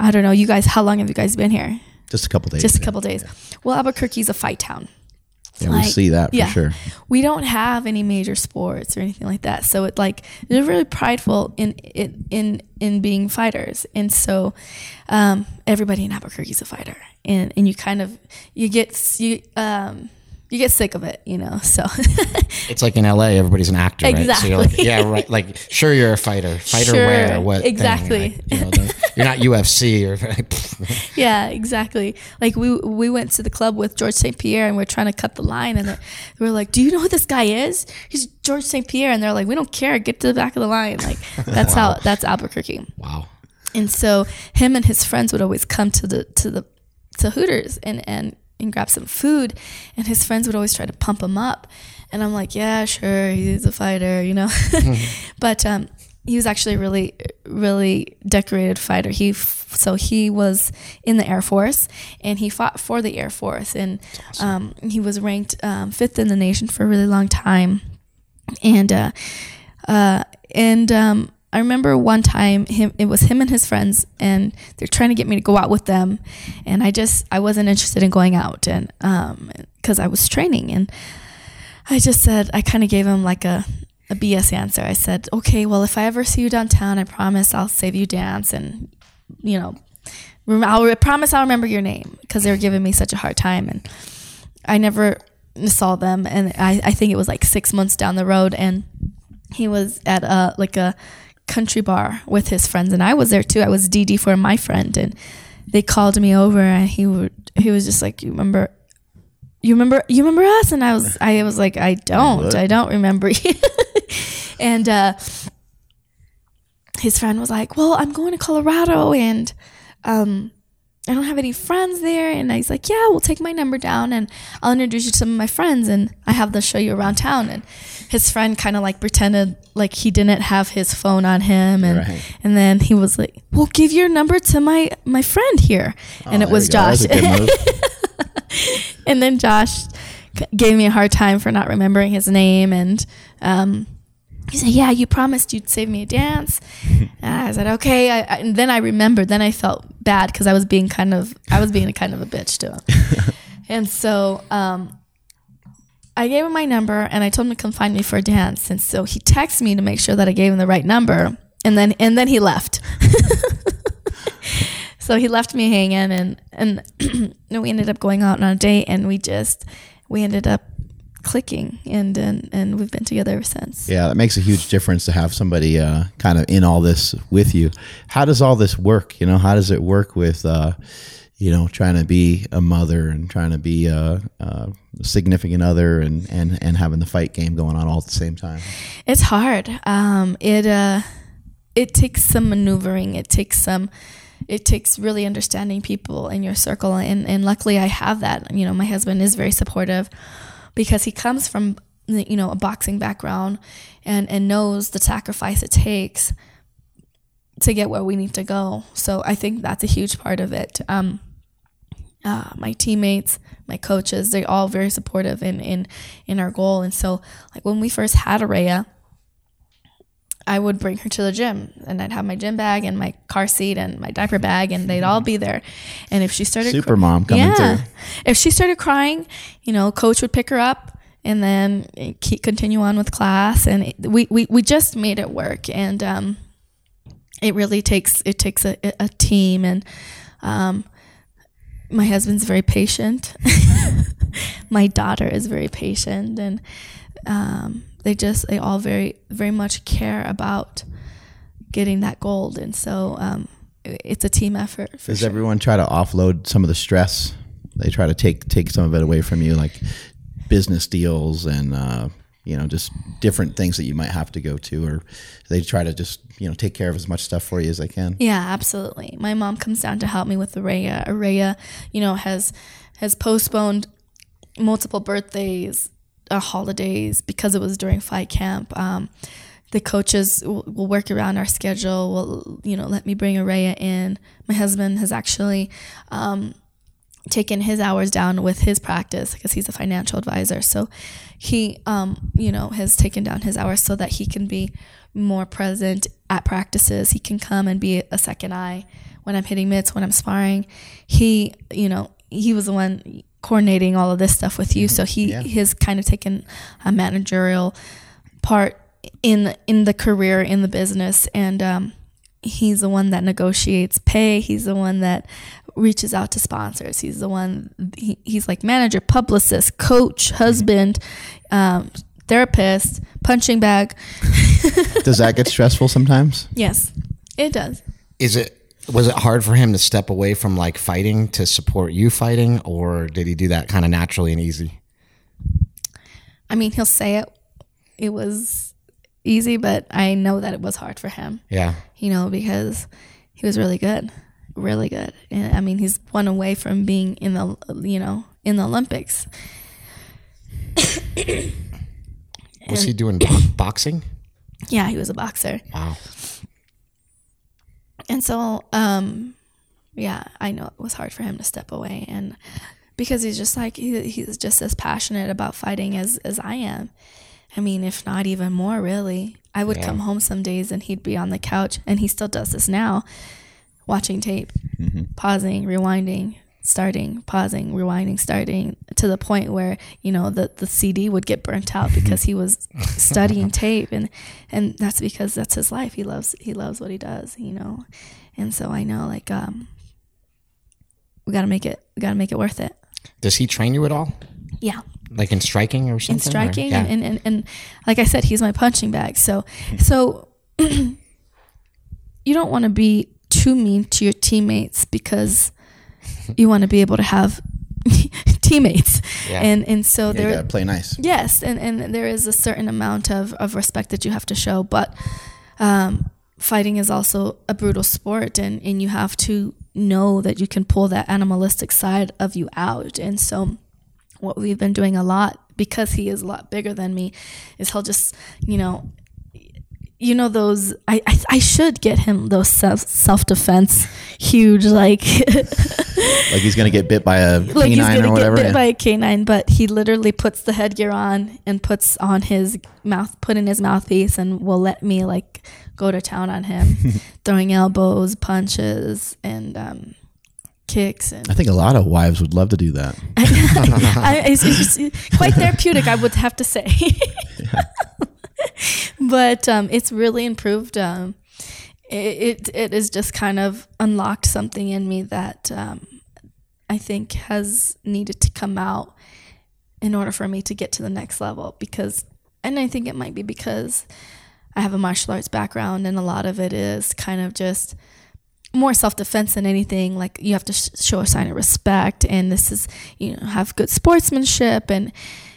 I don't know, you guys, how long have you guys been here? Just a couple days. Just a couple days. Well, Albuquerque's a fight town. Yeah, like, we see that for yeah, sure. We don't have any major sports or anything like that, so it like they're really prideful in in in, in being fighters, and so um, everybody in Albuquerque is a fighter, and and you kind of you get you um, you get sick of it, you know. So [laughs] it's like in LA, everybody's an actor, exactly. right? So you're like, yeah, right. Like, sure, you're a fighter. Fighter sure, where? What? Exactly. Like, you know, you're not UFC or. [laughs] yeah, exactly. Like we we went to the club with George St. Pierre, and we are trying to cut the line, and we are like, "Do you know who this guy is? He's George St. Pierre," and they're like, "We don't care. Get to the back of the line." Like [laughs] that's wow. how that's Albuquerque. Wow. And so him and his friends would always come to the to the to Hooters and and and grab some food. And his friends would always try to pump him up. And I'm like, yeah, sure, he's a fighter, you know. [laughs] but um, he was actually a really, really decorated fighter. He so he was in the Air Force and he fought for the Air Force, and awesome. um, he was ranked um, fifth in the nation for a really long time. And uh, uh, and um, I remember one time him it was him and his friends and they're trying to get me to go out with them and I just I wasn't interested in going out and um cuz I was training and I just said I kind of gave him like a a BS answer. I said, "Okay, well if I ever see you downtown, I promise I'll save you dance and you know, I'll promise I'll remember your name because they were giving me such a hard time and I never saw them and I I think it was like 6 months down the road and he was at a like a country bar with his friends, and I was there too. I was DD for my friend, and they called me over, and he would he was just like, "You remember." You remember you remember us and I was [laughs] I was like I don't? I don't remember [laughs] you and uh his friend was like, "Well, I'm going to Colorado and um, I don't have any friends there." And he's like, "Yeah, we'll take my number down and I'll introduce you to some of my friends and I have them show you around town." And his friend kind of like pretended like he didn't have his phone on him, and Right. and then he was like, "Well, give your number to my my friend here," and Oh, it was we go. That Josh. move. [laughs] and then Josh gave me a hard time for not remembering his name, and um, he said, "Yeah, you promised you'd save me a dance." [laughs] and I said, "Okay." I, I, and then I remembered. Then I felt bad because I was being kind of I was being a kind of a bitch to him, [laughs] and so um, I gave him my number and I told him to come find me for a dance. And so he texted me to make sure that I gave him the right number, and then and then he left. [laughs] so he left me hanging, and and [clears throat] we ended up going out on a date, and we just we ended up clicking, and and, and we've been together ever since. Yeah, that makes a huge difference to have somebody uh, kind of in all this with you. How does all this work? You know, how does it work with, uh, you know, trying to be a mother and trying to be a, a significant other and, and, and having the fight game going on all at the same time? It's hard. Um, it uh, it takes some maneuvering. It takes some. It takes really understanding people in your circle, and and luckily I have that. You know, my husband is very supportive because he comes from you know a boxing background and and knows the sacrifice it takes to get where we need to go. So I think that's a huge part of it. Um, uh, my teammates, my coaches, they're all very supportive in in in our goal. And so, like when we first had Araya, I would bring her to the gym, and I'd have my gym bag and my car seat and my diaper bag, and they'd all be there. And if she started Super mom coming through. if she started crying, you know, coach would pick her up and then keep, continue on with class, and it, we, we we just made it work. And um, it really takes it takes a, a team and um, my husband's very patient [laughs] my daughter is very patient and um, they just they all very very much care about getting that gold and so um, it's a team effort Does sure. everyone try to offload some of the stress? They try to take take some of it away from you, like business deals and uh, you know just different things that you might have to go to, or they try to just you know take care of as much stuff for you as they can. Yeah, absolutely. My mom comes down to help me with Araya. Araya, you know, has has postponed multiple birthdays, uh, holidays because it was during fight camp. Um, the coaches will, will work around our schedule. Will you know let me bring Araya in. My husband has actually um, taken his hours down with his practice because he's a financial advisor. So he, um, you know, has taken down his hours so that he can be more present at practices. He can come and be a second eye when I'm hitting mitts, when I'm sparring. He, you know, he was the one coordinating all of this stuff with you. So he Yeah. has kind of taken a managerial part in in the career in the business. And um, he's the one that negotiates pay. He's the one that reaches out to sponsors. He's the one he, he's like manager publicist coach husband um, therapist punching bag. Does that get [laughs] stressful sometimes? yes it does. Is it was it hard for him to step away from like fighting to support you fighting, or did he do that kind of naturally and easy? i mean he'll say it it was easy but i know that it was hard for him Yeah. you know, because he was really good, really good. And I mean, he's one away from being in the, you know, in the Olympics. Was he doing [coughs] boxing? Yeah, he was a boxer. Wow. And so, um, yeah, I know it was hard for him to step away. And because he's just like, he, he's just as passionate about fighting as, as I am. I mean, if not even more, really. I would Yeah. come home some days and he'd be on the couch, and he still does this now, watching tape, pausing, rewinding, starting, pausing, rewinding, starting, to the point where you know the the CD would get burnt out because he was [laughs] studying tape, and and that's because that's his life. He loves he loves what he does, you know, and so I know like um, we got to make it we got to make it worth it. Does he train you at all? Yeah. Like in striking or in something? or- striking yeah. and, and, and, and like I said, he's my punching bag. So so [clears throat] you don't want to be too mean to your teammates because you want to be able to have [laughs] teammates. Yeah. And and so You there gotta play nice. Yes, and, and there is a certain amount of, of respect that you have to show, but um, fighting is also a brutal sport and, and you have to know that you can pull that animalistic side of you out. And so what we've been doing a lot because he is a lot bigger than me is he'll just, you know, you know those I, I, I should get him those self self defense huge like [laughs] like he's gonna get bit by a like he's canine gonna or whatever. get bit yeah. by a canine but he literally puts the headgear on and puts on his mouth put in his mouthpiece and will let me like go to town on him [laughs] throwing elbows punches and um kicks and I think a lot of wives would love to do that. [laughs] I, it's, it's quite therapeutic, I would have to say. [laughs] but um, it's really improved. Um, it, it it has just kind of unlocked something in me that um, I think has needed to come out in order for me to get to the next level. Because, and I think it might be because I have a martial arts background, and a lot of it is kind of just more self defense than anything. Like you have to sh- show a sign of respect, and this is you know have good sportsmanship, and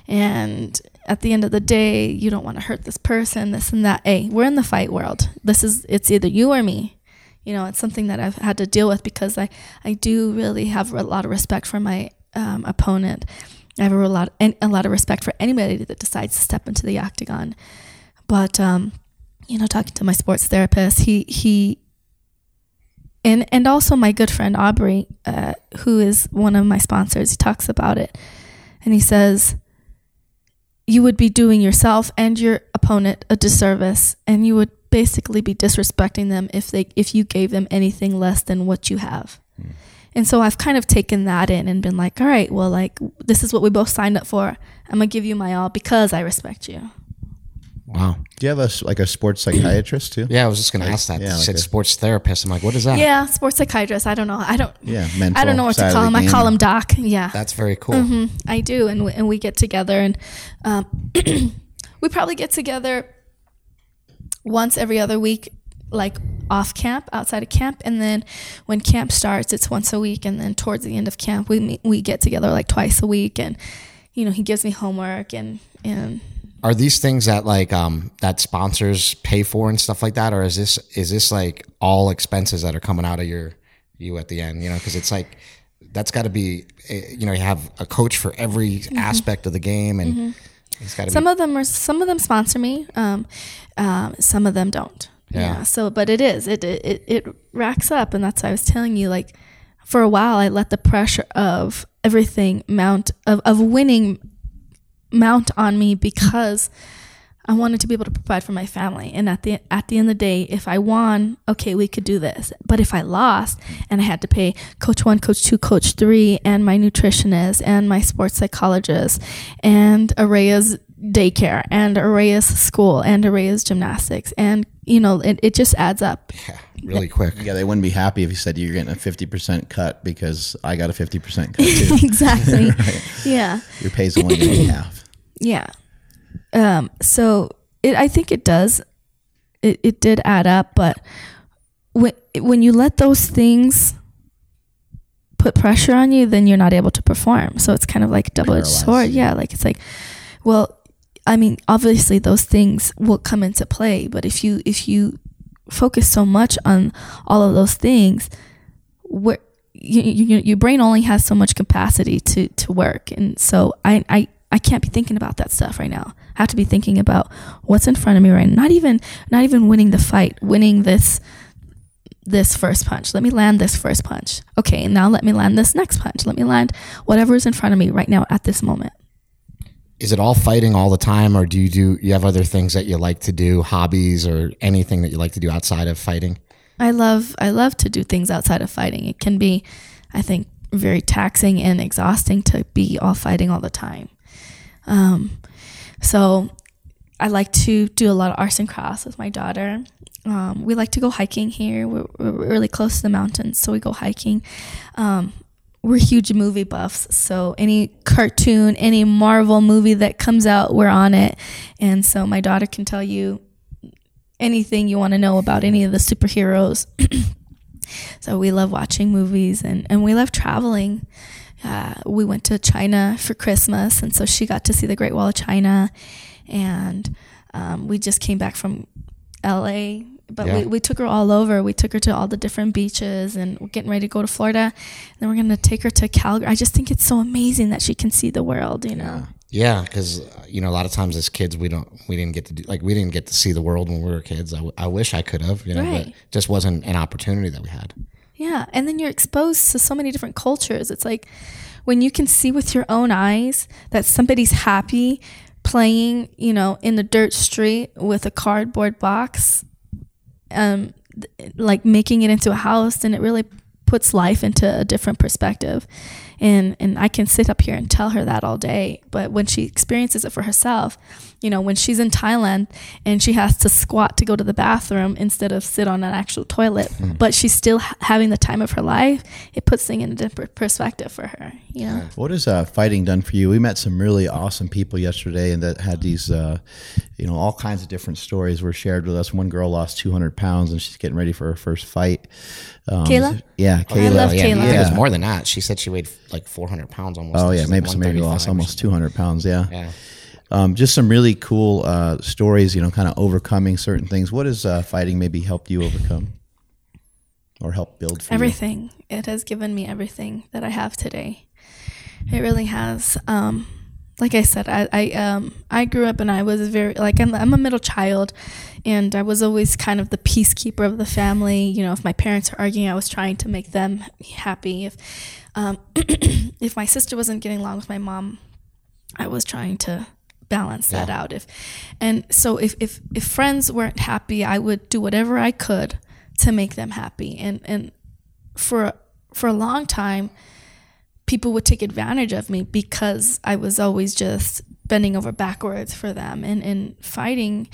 and at the end of the day, you don't want to hurt this person, this and that. Hey, we're in the fight world. This is it's either you or me. You know, it's something that I've had to deal with because I I do really have a lot of respect for my um, opponent. I have a lot a lot of respect for anybody that decides to step into the octagon. But um, you know, talking to my sports therapist, he he and and also my good friend Aubrey, uh, who is one of my sponsors, he talks about it, and he says you would be doing yourself and your opponent a disservice, and you would basically be disrespecting them if they if you gave them anything less than what you have. Hmm. And so I've kind of taken that in and been like, all right, well, like this is what we both signed up for. I'm gonna give you my all because I respect you. Wow. Do you have a, like a sports [clears throat] psychiatrist too? Yeah, I was just going to ask that. yeah, you like said a- sports therapist. I'm like, what is that? Yeah, sports psychiatrist. I don't know. I don't. Yeah, mental I don't know what to call him. I call him Doc. Yeah. That's very cool. hmm I do, and we, and we get together, and um, [clears throat] we probably get together once every other week, like off camp, outside of camp, and then when camp starts, it's once a week, and then towards the end of camp, we meet, we get together like twice a week, and you know he gives me homework, and and Are these things that like um that sponsors pay for and stuff like that, or is this is this like all expenses that are coming out of your you at the end? You know, because it's like that's got to be eh, you know you have a coach for every aspect of the game, and it's got Mm-hmm. some be of them are some of them sponsor me, um, um, some of them don't. Yeah. So, but it is it, it it it racks up, and that's why I was telling you like for a while I let the pressure of everything mount of of winning mount on me because I wanted to be able to provide for my family. And at the at the end of the day, if I won, okay, we could do this. But if I lost and I had to pay coach one, coach two, coach three, and my nutritionist and my sports psychologist and Araya's daycare and Araya's school and Araya's gymnastics and you know, it, it just adds up. yeah, really quick. Yeah, they wouldn't be happy if you said you're getting a fifty percent cut because I got a fifty percent cut [laughs] too. exactly. [laughs] Yeah. Your pay's only gonna be half. Yeah. Um, so it, I think it does. It, it did add up, but when when you let those things put pressure on you, then you're not able to perform. So it's kind of like double edged sword. Yeah, like it's like, well, I mean, obviously those things will come into play, but if you if you focus so much on all of those things, where you, you, your brain only has so much capacity to to work, and so I I. I can't be thinking about that stuff right now. I have to be thinking about what's in front of me right now. Not even not even winning the fight, winning this this first punch. Let me land this first punch. Okay, now let me land this next punch. Let me land whatever is in front of me right now at this moment. Is it all fighting all the time, or do you do you have other things that you like to do, hobbies, or anything that you like to do outside of fighting? I love I love to do things outside of fighting. It can be, I think, very taxing and exhausting to be all fighting all the time. Um, so I like to do a lot of arts and crafts with my daughter. Um, we like to go hiking here. We're, we're really close to the mountains, so we go hiking. Um, we're huge movie buffs, so any cartoon, any Marvel movie that comes out, we're on it. And so my daughter can tell you anything you want to know about any of the superheroes. [clears throat] so we love watching movies and, and we love traveling. Uh, we went to China for Christmas, and so she got to see the Great Wall of China. And um, we just came back from LA but Yeah. we, we took her all over. We took her to all the different beaches and we're getting ready to go to Florida. And then we're going to take her to Calgary. I just think it's so amazing that she can see the world, you know? Yeah, because you know a lot of times as kids we don't we didn't get to do like we didn't get to see the world when we were kids. I, w- I wish I could have, you know, but Right. just wasn't an opportunity that we had. Yeah. And then you're exposed to so many different cultures. It's like when you can see with your own eyes that somebody's happy playing, you know, in the dirt street with a cardboard box, um, th- like making it into a house, then it really puts life into a different perspective. And, and I can sit up here and tell her that all day. But when she experiences it for herself, you know, when she's in Thailand and she has to squat to go to the bathroom instead of sit on an actual toilet, but she's still ha- having the time of her life, it puts things in a different perspective for her, you know? What has uh, fighting done for you? We met some really awesome people yesterday, and that had these, uh, you know, all kinds of different stories were shared with us. One girl lost 200 pounds, and she's getting ready for her first fight. Um, Kayla? Yeah, Kayla. love yeah, Kayla. I think it was more than that. She said she weighed like 400 pounds almost. Oh yeah, maybe like so maybe lost almost 200 pounds. Yeah. Yeah. Um, just some really cool uh, stories. You know, kind of overcoming certain things. What has uh, fighting maybe helped you overcome, or help build for you? everything. It has given me everything that I have today. It really has. Um, like I said, I, I um I grew up and I was very like I'm I'm a middle child, and I was always kind of the peacekeeper of the family. You know, if my parents are arguing, I was trying to make them happy. If um [clears throat] if my sister wasn't getting along with my mom, I was trying to balance that Yeah. out. If and so if if if friends weren't happy, I would do whatever I could to make them happy. And and for for a long time, people would take advantage of me because I was always just bending over backwards for them. And and fighting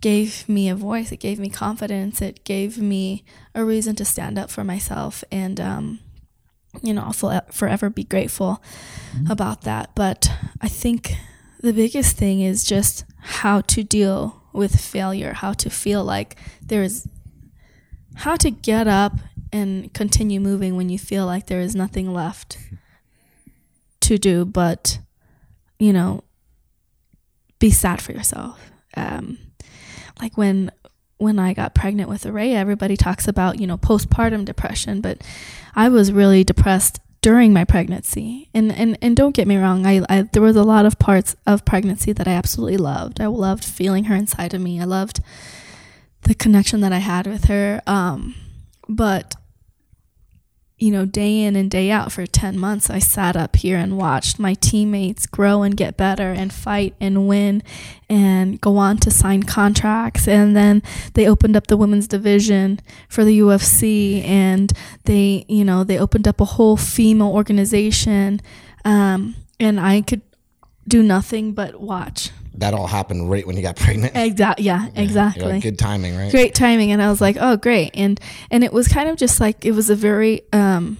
gave me a voice. It gave me confidence. It gave me a reason to stand up for myself. And um, you know, I'll forever be grateful about that. But I think the biggest thing is just how to deal with failure, how to feel like there is, how to get up and continue moving when you feel like there is nothing left to do but, you know, be sad for yourself. Um, like when when I got pregnant with Araya, everybody talks about, you know, postpartum depression, but I was really depressed during my pregnancy. And and, and don't get me wrong, I, I there was a lot of parts of pregnancy that I absolutely loved. I loved feeling her inside of me. I loved the connection that I had with her. Um, but you know, day in and day out for 10 months, I sat up here and watched my teammates grow and get better and fight and win and go on to sign contracts. And then they opened up the women's division for the UFC and they, you know, they opened up a whole female organization. Um, and I could do nothing but watch. That all happened right when you got [laughs] pregnant. Exactly. Yeah, You're exactly like, good timing, right? great timing and i was like oh great and and it was kind of just like it was a very um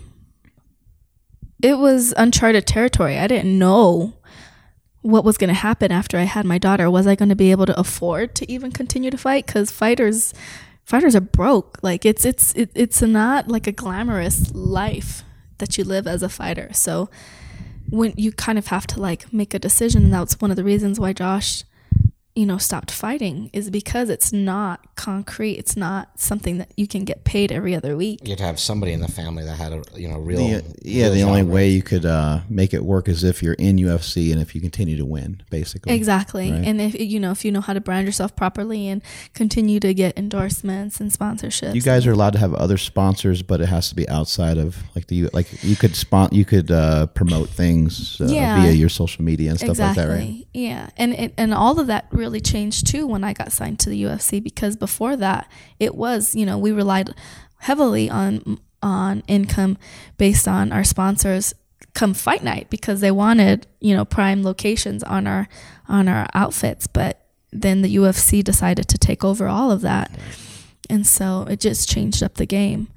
it was uncharted territory i didn't know what was going to happen after i had my daughter was i going to be able to afford to even continue to fight because fighters fighters are broke like it's it's it, it's not like a glamorous life that you live as a fighter so when you kind of have to like make a decision and that's one of the reasons why josh you know stopped fighting is because it's not concrete it's not something that you can get paid every other week You'd have somebody in the family that had a you know real. The, yeah, real the only way you could uh, make it work is if you're in UFC and if you continue to win, basically. exactly Right. and if you know if you know how to brand yourself properly and continue to get endorsements and sponsorships You guys are allowed to have other sponsors, but it has to be outside of like the like you could spon- you could uh, promote things uh, Yeah. via your social media and stuff exactly. like that, right? Yeah, and it, and all of that really changed too when I got signed to the UFC because before that it was you know we relied heavily on on income based on our sponsors come fight night because they wanted you know prime locations on our on our outfits, but then the UFC decided to take over all of that, and so it just changed up the game.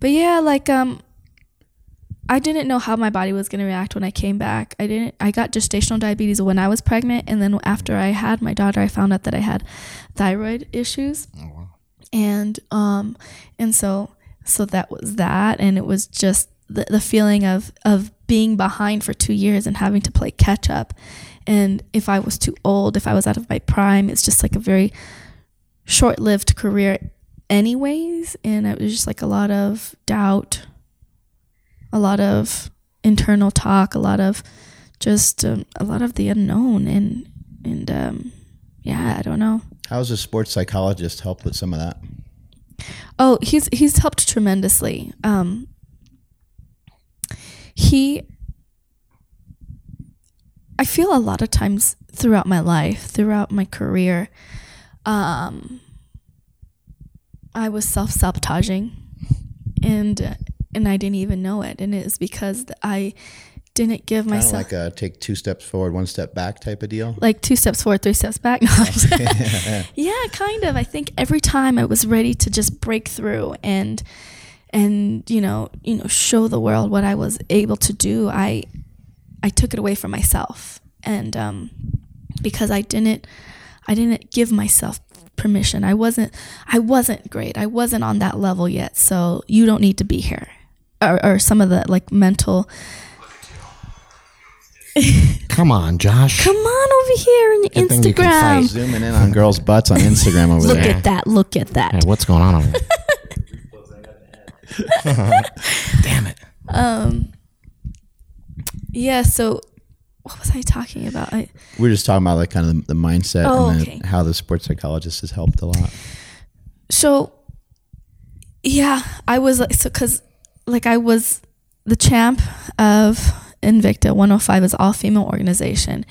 But yeah, like um, I didn't know how my body was going to react when I came back. I didn't I got gestational diabetes when I was pregnant and then after I had my daughter I found out that I had thyroid issues. And um and so so that was that and it was just the, the feeling of of being behind for 2 years and having to play catch up. And if I was too old, if I was out of my prime, it's just like a very short-lived career anyways, and it was just like a lot of doubt, a lot of internal talk, a lot of just um, a lot of the unknown, and and um, yeah, I don't know. How has a sports psychologist helped with some of that? Oh, he's he's helped tremendously. Um, he, I feel a lot of times throughout my life, throughout my career, um, I was self sabotaging, and and I didn't even know it, and it was because I didn't give Kind of myself like a take two steps forward, one step back type of deal. like two steps forward, three steps back. [laughs] No, I'm [laughs] yeah, kind of. I think every time I was ready to just break through and and you know you know show the world what I was able to do, I I took it away from myself, and um, because I didn't I didn't give myself permission. I wasn't I wasn't great. I wasn't on that level yet. So you don't need to be here, or, or some of the like mental. [laughs] Come on, Josh. Come on over here on your Good thing you can Instagram. fight. Zooming in on girls' butts on Instagram over there. Look there. at that. Look at that. Hey, what's going on over there? [laughs] Damn it. Um. Yeah. So, what was I talking about? I, We're just talking about like kind of the, the mindset Oh, and okay. the, how the sports psychologist has helped a lot. so, yeah, I was like, so because, like, I was the champ of Invicta 105 is all female organization,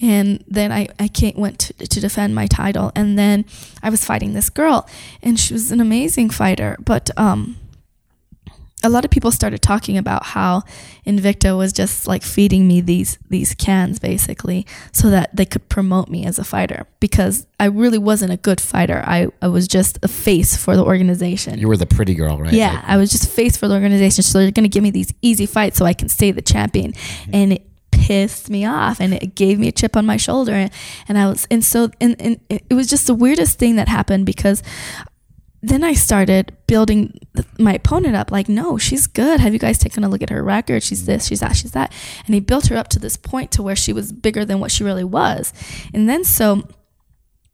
and then I I went to, to defend my title, and then I was fighting this girl, and she was an amazing fighter, but um. A lot of people started talking about how Invicta was just like feeding me these these cans basically so that they could promote me as a fighter because I really wasn't a good fighter. I, I was just a face for the organization. You were the pretty girl, right? yeah, Like, I was just face for the organization. So they're gonna give me these easy fights so I can stay the champion. Mm-hmm. And it pissed me off and it gave me a chip on my shoulder and, and I was and so and, and it was just the weirdest thing that happened because then I started building my opponent up like, no, she's good. Have you guys taken a look at her record? She's this, she's that, she's that. And he built her up to this point to where she was bigger than what she really was. And then so,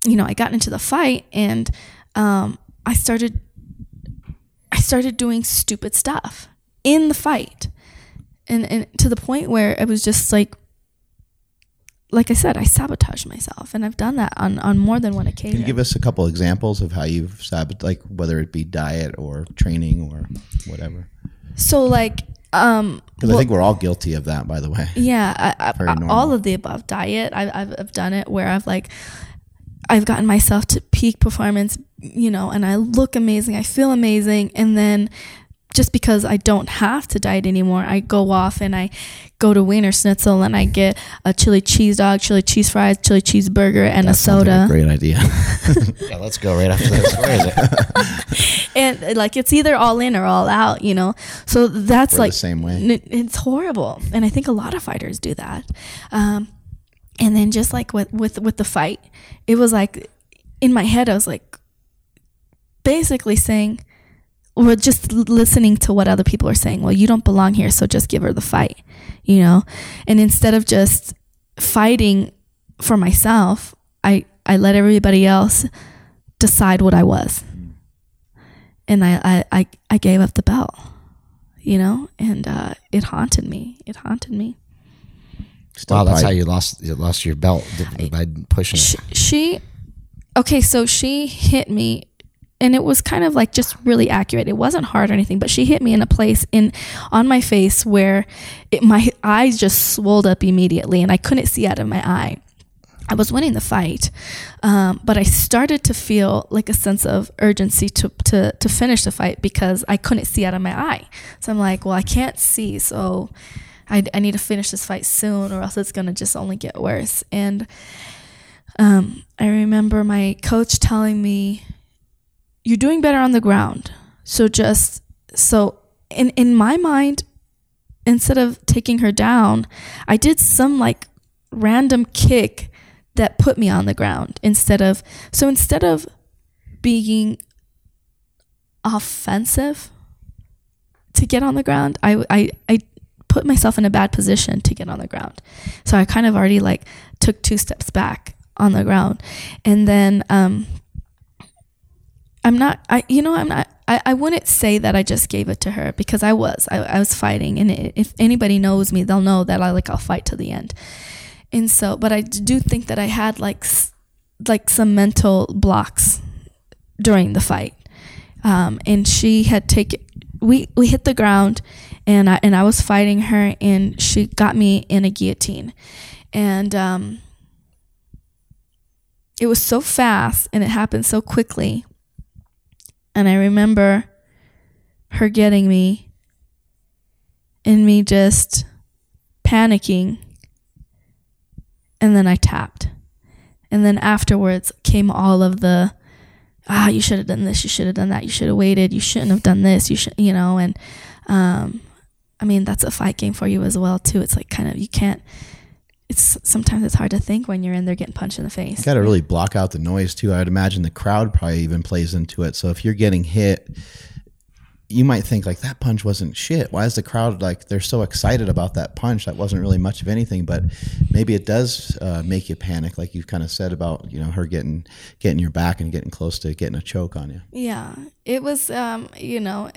you know, I got into the fight and um, I started I started doing stupid stuff in the fight. And and to the point where it was just like like I said, I sabotage myself, and I've done that on, on more than one occasion. Can you give us a couple examples of how you've sabotaged, like whether it be diet or training or whatever? So like um Because well- I think we're all guilty of that, by the way. yeah, I, I, all of the above diet. I, I've I've done it where I've like I've gotten myself to peak performance, you know, and I look amazing, I feel amazing, and then just because I don't have to diet anymore, I go off and I go to Wienerschnitzel and I get a chili cheese dog, chili cheese fries, chili cheeseburger, and That a sounds like soda. a great idea. [laughs] yeah, let's go right after this. Where is it? [laughs] and like it's either all in or all out, you know. So that's We're like the same way. n- it's horrible, and I think a lot of fighters do that. Um, and then just like with with with the fight, it was like in my head, I was like basically saying, or just listening to what other people are saying. Well, you don't belong here, so just give her the fight, you know. And instead of just fighting for myself, I I let everybody else decide what I was and I, I, I, I gave up the belt, you know, and uh, it haunted me. It haunted me. Still Wow, that's how you lost you lost your belt by pushing She, it. she, okay, so she hit me, and it was kind of like just really accurate. It wasn't hard or anything, but she hit me in a place in on my face where it, my eyes just swelled up immediately, and I couldn't see out of my eye. I was winning the fight, um, but I started to feel like a sense of urgency to, to to finish the fight because I couldn't see out of my eye. So I'm like, well, I can't see, so I, I need to finish this fight soon, or else it's gonna just only get worse. And um, I remember my coach telling me, "You're doing better on the ground, so just so." In in my mind, instead of taking her down, I did some like random kick that put me on the ground instead of so instead of being offensive to get on the ground I, I i put myself in a bad position to get on the ground so i kind of already like took two steps back on the ground and then um I'm not, I, you know, I'm not, I, I wouldn't say that I just gave it to her because I was, I, I was fighting. And if anybody knows me, they'll know that I like, I'll fight to the end. And so, but I do think that I had like, like some mental blocks during the fight. Um, and she had taken, we, we hit the ground and I, and I was fighting her and she got me in a guillotine. And, um, it was so fast and it happened so quickly and I remember her getting me and me just panicking. And then I tapped. And then afterwards came all of the, ah, you should have done this, you should have done that, you should have waited, you shouldn't have done this, you should, you know, and um, I mean, that's a fight game for you as well, too. It's like kind of, you can't, it's sometimes it's hard to think when you're in there getting punched in the face. You got to really block out the noise too. I'd imagine the crowd probably even plays into it. So if you're getting hit, you might think like that punch wasn't shit. Why is the crowd like they're so excited about that punch? That wasn't really much of anything, but maybe it does uh, make you panic, like you've kind of said about you know her getting getting your back and getting close to getting a choke on you. Yeah, it was. Um, you know,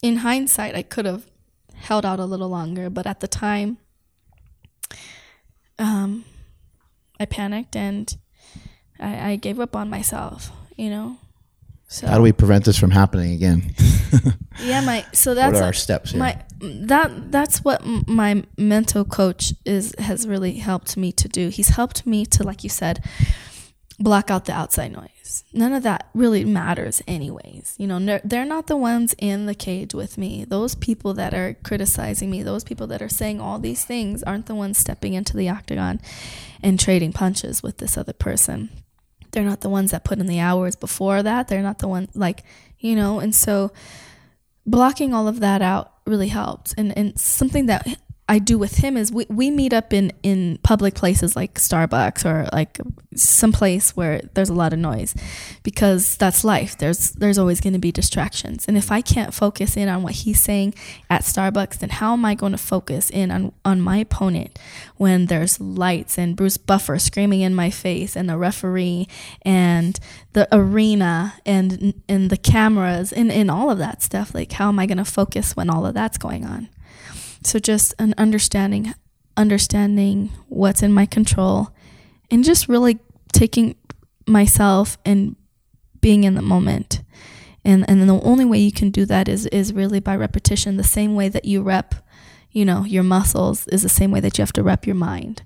in hindsight, I could have held out a little longer, but at the time, um, I panicked and I, I gave up on myself, you know. So how do we prevent this from happening again? [laughs] yeah, my so that's what are our steps here? My that that's what my mental coach is has really helped me to do. He's helped me to, like you said, block out the outside noise. None of that really matters, anyways. You know, they're not the ones in the cage with me. Those people that are criticizing me, those people that are saying all these things, aren't the ones stepping into the octagon and trading punches with this other person. They're not the ones that put in the hours before that. They're not the one, like, you know, and so blocking all of that out really helps. And, and something that I do with him is we, we meet up in, in public places like Starbucks or like some place where there's a lot of noise because that's life. There's there's always going to be distractions. And if I can't focus in on what he's saying at Starbucks, then how am I going to focus in on, on my opponent when there's lights and Bruce Buffer screaming in my face and the referee and the arena and and the cameras and, and all of that stuff? Like how am I going to focus when all of that's going on? So just an understanding understanding what's in my control and just really taking myself and being in the moment. And and the only way you can do that is is really by repetition, the same way that you rep, you know, your muscles is the same way that you have to rep your mind.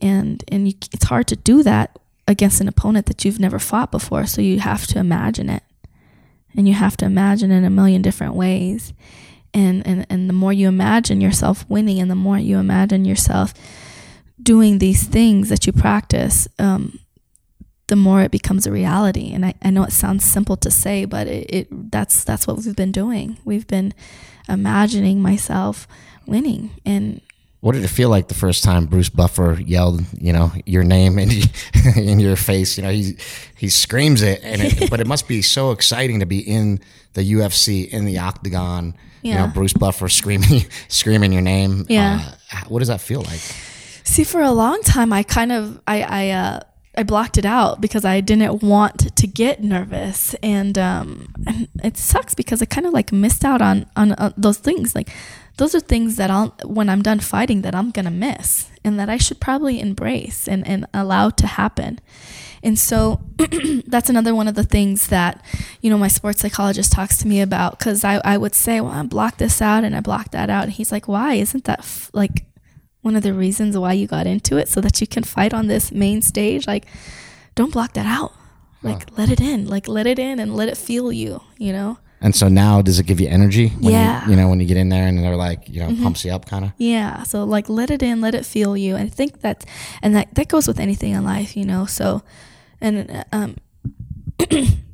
And and you, it's hard to do that against an opponent that you've never fought before, so you have to imagine it. And you have to imagine in a million different ways and, and and the more you imagine yourself winning and the more you imagine yourself doing these things that you practice um, the more it becomes a reality and I, I know it sounds simple to say but it, it that's that's what we've been doing we've been imagining myself winning and what did it feel like the first time Bruce Buffer yelled, you know, your name in, [laughs] in your face? You know, he he screams it, and it, [laughs] but it must be so exciting to be in the UFC in the octagon. Yeah. You know, Bruce Buffer screaming [laughs] screaming your name. Yeah. Uh, what does that feel like? See, for a long time, I kind of I I uh, I blocked it out because I didn't want to get nervous, and um, and it sucks because I kind of like missed out on on uh, those things like those are things that I'll when I'm done fighting that I'm gonna miss and that I should probably embrace and, and allow to happen. And so [clears throat] that's another one of the things that, you know, my sports psychologist talks to me about because I, I would say, well, I blocked this out and I blocked that out. And he's like, why? Isn't that f- like one of the reasons why you got into it so that you can fight on this main stage? Like, don't block that out. Like, huh. let it in. Like, let it in and let it feel you, you know? And so now, does it give you energy? When yeah. You, you know, when you get in there and they're like, you know, mm-hmm. pumps you up, kind of. Yeah. So like, let it in, let it feel you. I think that, and that that goes with anything in life, you know. So, and um, [clears throat]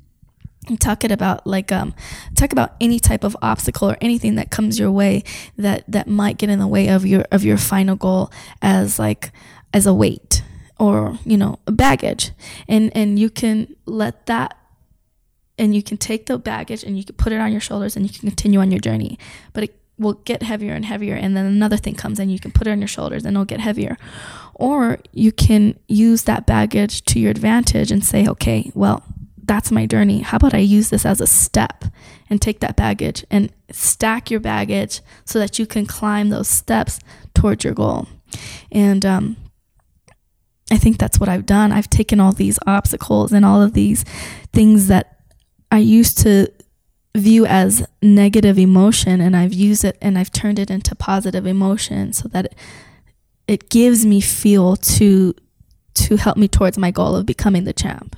talk it about like um, talk about any type of obstacle or anything that comes your way that that might get in the way of your of your final goal as like as a weight or you know baggage, and and you can let that and you can take the baggage and you can put it on your shoulders and you can continue on your journey. But it will get heavier and heavier and then another thing comes and you can put it on your shoulders and it'll get heavier. Or you can use that baggage to your advantage and say, okay, well, that's my journey. How about I use this as a step and take that baggage and stack your baggage so that you can climb those steps towards your goal. And um, I think that's what I've done. I've taken all these obstacles and all of these things that I used to view as negative emotion and I've used it and I've turned it into positive emotion so that it, gives me fuel to to help me towards my goal of becoming the champ.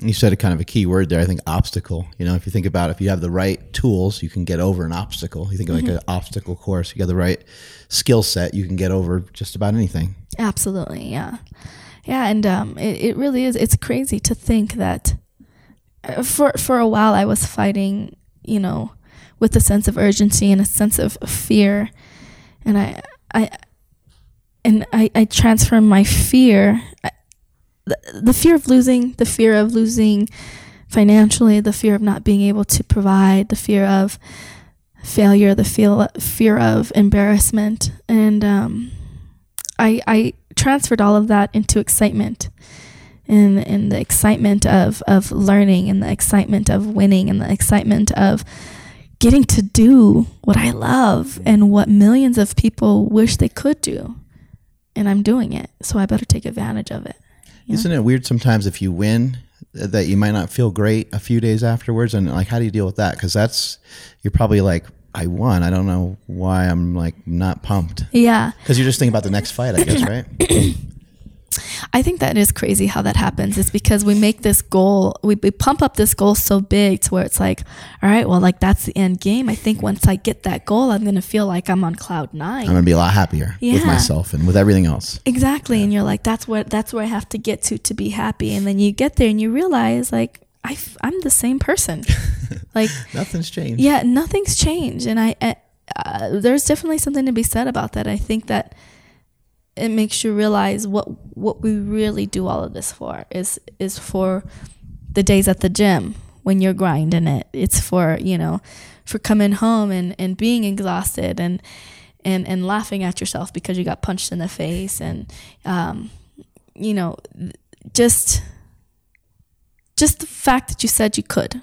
You said a kind of a key word there. I think obstacle. You know, if you think about it, if you have the right tools, you can get over an obstacle. You think mm-hmm. like an obstacle course. You got the right skill set, you can get over just about anything. Absolutely, yeah, yeah, and um, it it really is. It's crazy to think that uh, for for a while I was fighting, you know, with a sense of urgency and a sense of fear, and I I and I, I transfer my fear the, the fear of losing the fear of losing financially the fear of not being able to provide the fear of failure the feel, fear of embarrassment. And um, I, I transferred all of that into excitement. And, and the excitement of, of learning and the excitement of winning and the excitement of getting to do what I love and what millions of people wish they could do and I'm doing it. So I better take advantage of it. Isn't it weird sometimes if you win uh, that you might not feel great a few days afterwards? And like, how do you deal with that? Because that's, you're probably like, I won. I don't know why I'm like not pumped. Yeah. Because you're just thinking about the next fight, I guess, [coughs] right? [coughs] I think that is crazy how that happens. It's because we make this goal, we, we pump up this goal so big to where it's like, all right, well, like that's the end game. I think once I get that goal, I'm going to feel like I'm on cloud nine. I'm going to be a lot happier yeah. with myself and with everything else. Exactly. Yeah. And you're like, that's what, that's where I have to get to, to be happy. And then you get there and you realize like, I, am the same person. [laughs] Like nothing's changed. Yeah, nothing's changed. And I, uh, there's definitely something to be said about that. I think that, it makes you realize what what we really do all of this for is is for the days at the gym when you're grinding it. It's for, you know, for coming home and, and being exhausted and and and laughing at yourself because you got punched in the face and um, you know, just just the fact that you said you could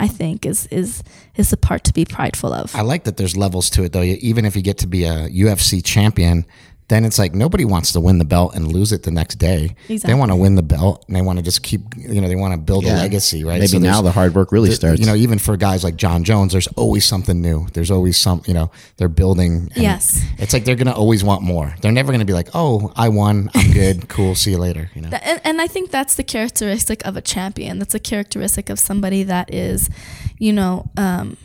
I think is is is the part to be prideful of. I like that there's levels to it though. Even if you get to be a UFC champion, then it's like nobody wants to win the belt and lose it the next day. Exactly. They want to win the belt and they want to just keep, you know, they want to build yeah. a legacy, right? Maybe so now the hard work really starts. You know, even for guys like Jon Jones, there's always something new. There's always some, you know, they're building. yes. It's like they're going to always want more. They're never going to be like, oh, I won. I'm [laughs] good. cool. See you later. You know? And, and I think that's the characteristic of a champion. That's a characteristic of somebody that is, you know, um,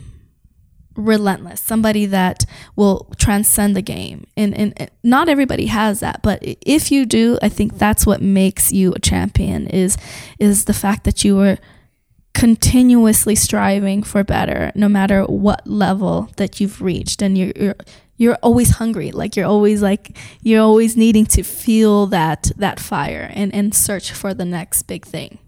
relentless, somebody that will transcend the game. And, and not everybody has that, but if you do, I think that's what makes you a champion is is the fact that you are continuously striving for better no matter what level that you've reached and you're, you're you're always hungry like you're always like you're always needing to feel that that fire and and search for the next big thing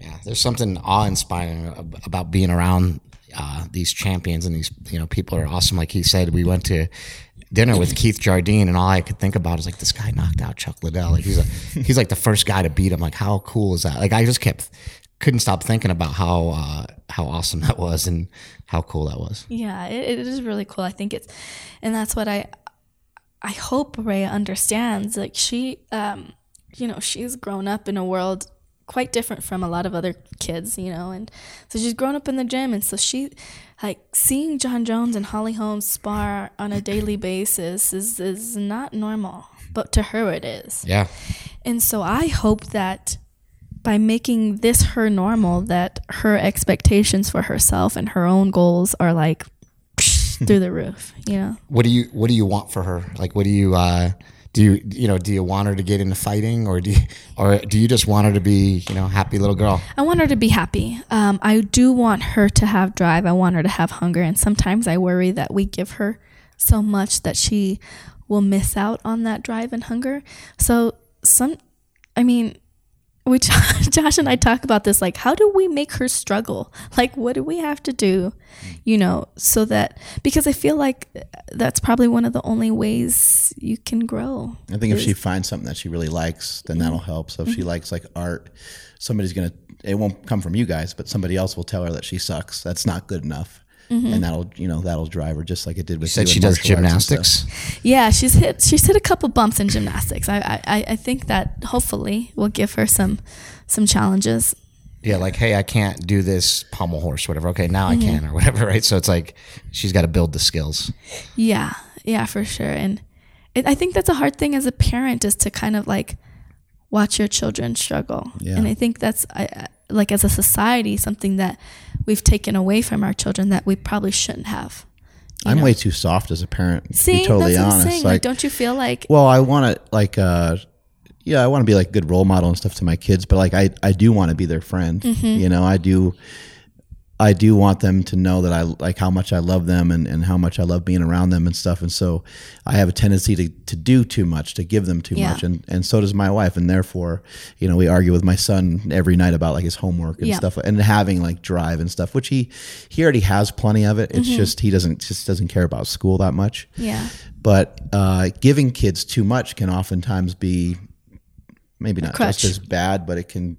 yeah there's something awe-inspiring about being around uh, these champions and these you know people are awesome. Like he said, we went to dinner with Keith Jardine, and all I could think about is like this guy knocked out Chuck Liddell. Like he's a, [laughs] he's like the first guy to beat him. Like how cool is that? Like I just kept couldn't stop thinking about how uh, how awesome that was and how cool that was. Yeah, it, it is really cool. I think it's, and that's what I I hope Rhea understands. Like she, um, you know, she's grown up in a world quite different from a lot of other kids, you know. And so she's grown up in the gym, and so she, like, seeing Jon Jones and Holly Holmes spar on a daily basis is is not normal, but to her it is. Yeah. And so I hope that by making this her normal, that her expectations for herself and her own goals are like [laughs] through the roof. You know. What do you What do you want for her? Like, what do you? uh do you you know do you want her to get into fighting or do you, or do you just want her to be you know happy little girl? I want her to be happy. Um, i do want her to have drive. I want her to have hunger. And sometimes i worry that we give her so much that she will miss out on that drive and hunger. So some i mean we [laughs] Josh and I talk about this like how do we make her struggle? Like what do we have to do, you know, so that because I feel like that's probably one of the only ways you can grow. I think if she finds something that she really likes, then that'll help. So if mm-hmm. she likes like art, somebody's going to it won't come from you guys, but somebody else will tell her that she sucks. That's not good enough. Mm-hmm. And that'll you know that'll drive her just like it did with. Said you she does martial arts and stuff. gymnastics. Yeah, she's hit she's hit a couple bumps in gymnastics. I I, I think that hopefully will give her some some challenges. Yeah, like hey, I can't do this pommel horse, whatever. Okay, now Mm-hmm. I can, or whatever. [laughs] Right. So it's like she's got to build the skills. Yeah, yeah, for sure. And it, I think that's a hard thing as a parent is to kind of like watch your children struggle. Yeah. And I think that's I, I- like as a society something that we've taken away from our children that we probably shouldn't have. I'm know? way too soft as a parent. To See, be totally that's what honest. I'm saying. Like, don't you feel like Well, I want to like, uh, yeah, I want to be like a good role model and stuff to my kids, but like, I, I do want to be their friend. Mm-hmm. You know, I do, I do want them to know that I like how much I love them and, and how much I love being around them and stuff. And so I have a tendency to, to do too much, to give them too Yeah. much. And, and so does my wife. And therefore, you know, we argue with my son every night about like his homework and Yeah. stuff and having like drive and stuff, which he, he already has plenty of it. It's Mm-hmm. just, he doesn't, just doesn't care about school that much yeah. but uh, giving kids too much can oftentimes be maybe not just as bad, but it can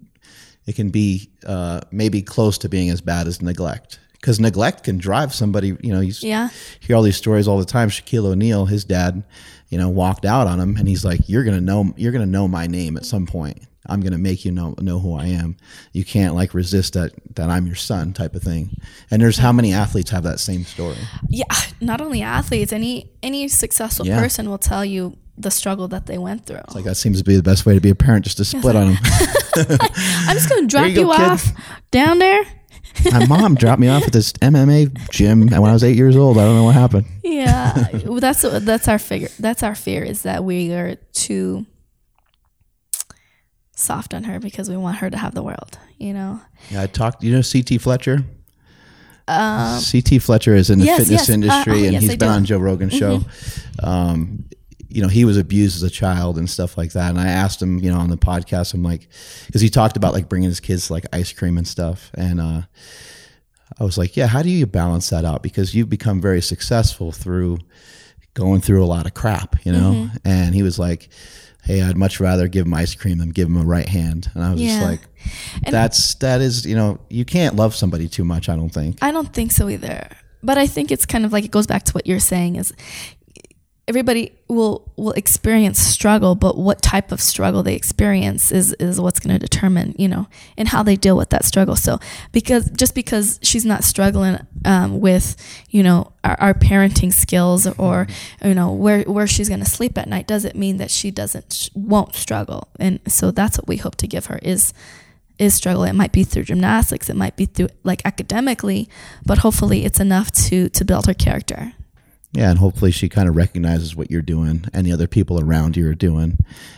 it can be uh, maybe close to being as bad as neglect. Because neglect can drive somebody. You know, you Yeah. hear all these stories all the time. Shaquille O'Neal, his dad, you know, walked out on him, and he's like, "You're gonna know, you're gonna know my name at some point. I'm gonna make you know know who I am. You can't like resist that that I'm your son, type of thing." And there's how many athletes have that same story. Yeah, not only athletes, any any successful Yeah. person will tell you the struggle that they went through. Like that seems to be the best way to be a parent, just to split on them. [laughs] I'm just gonna [laughs] drop you you, go, kid. off down there. [laughs] My mom dropped me off at this MMA gym when I was eight years old. I don't know what happened. Yeah, well, that's that's our figure. That's our fear is that we are too soft on her because we want her to have the world. You know. Yeah, I talked. You know, CT Fletcher. CT Fletcher is in the Um, yes, fitness yes. Uh, industry, oh, and yes, he's I been do. Mm-hmm. on Joe Rogan's show. Um, you know, he was abused as a child and stuff like that. And I asked him, you know, on the podcast, I'm like, because he talked about like bringing his kids like ice cream and stuff, and uh, I was like, yeah, how do you balance that out? Because you've become very successful through going through a lot of crap, you know. Mm-hmm. And he was like, hey, I'd much rather give him ice cream than give him a right hand. And I was just like, that's that is you know you can't love somebody too much. I don't think. I don't think so either. But I think it's kind of like it goes back to what you're saying is everybody will will experience struggle, but what type of struggle they experience is is what's going to determine, you know, and how they deal with that struggle. So because just because she's not struggling um, with, you know, our, our parenting skills or you know where where she's going to sleep at night doesn't mean that she doesn't won't struggle. And so that's what we hope to give her is is struggle. It might be through gymnastics, it might be through like academically, but hopefully it's enough to to build her character. Yeah, and hopefully she kind of recognizes what you're doing and the other people around you are doing.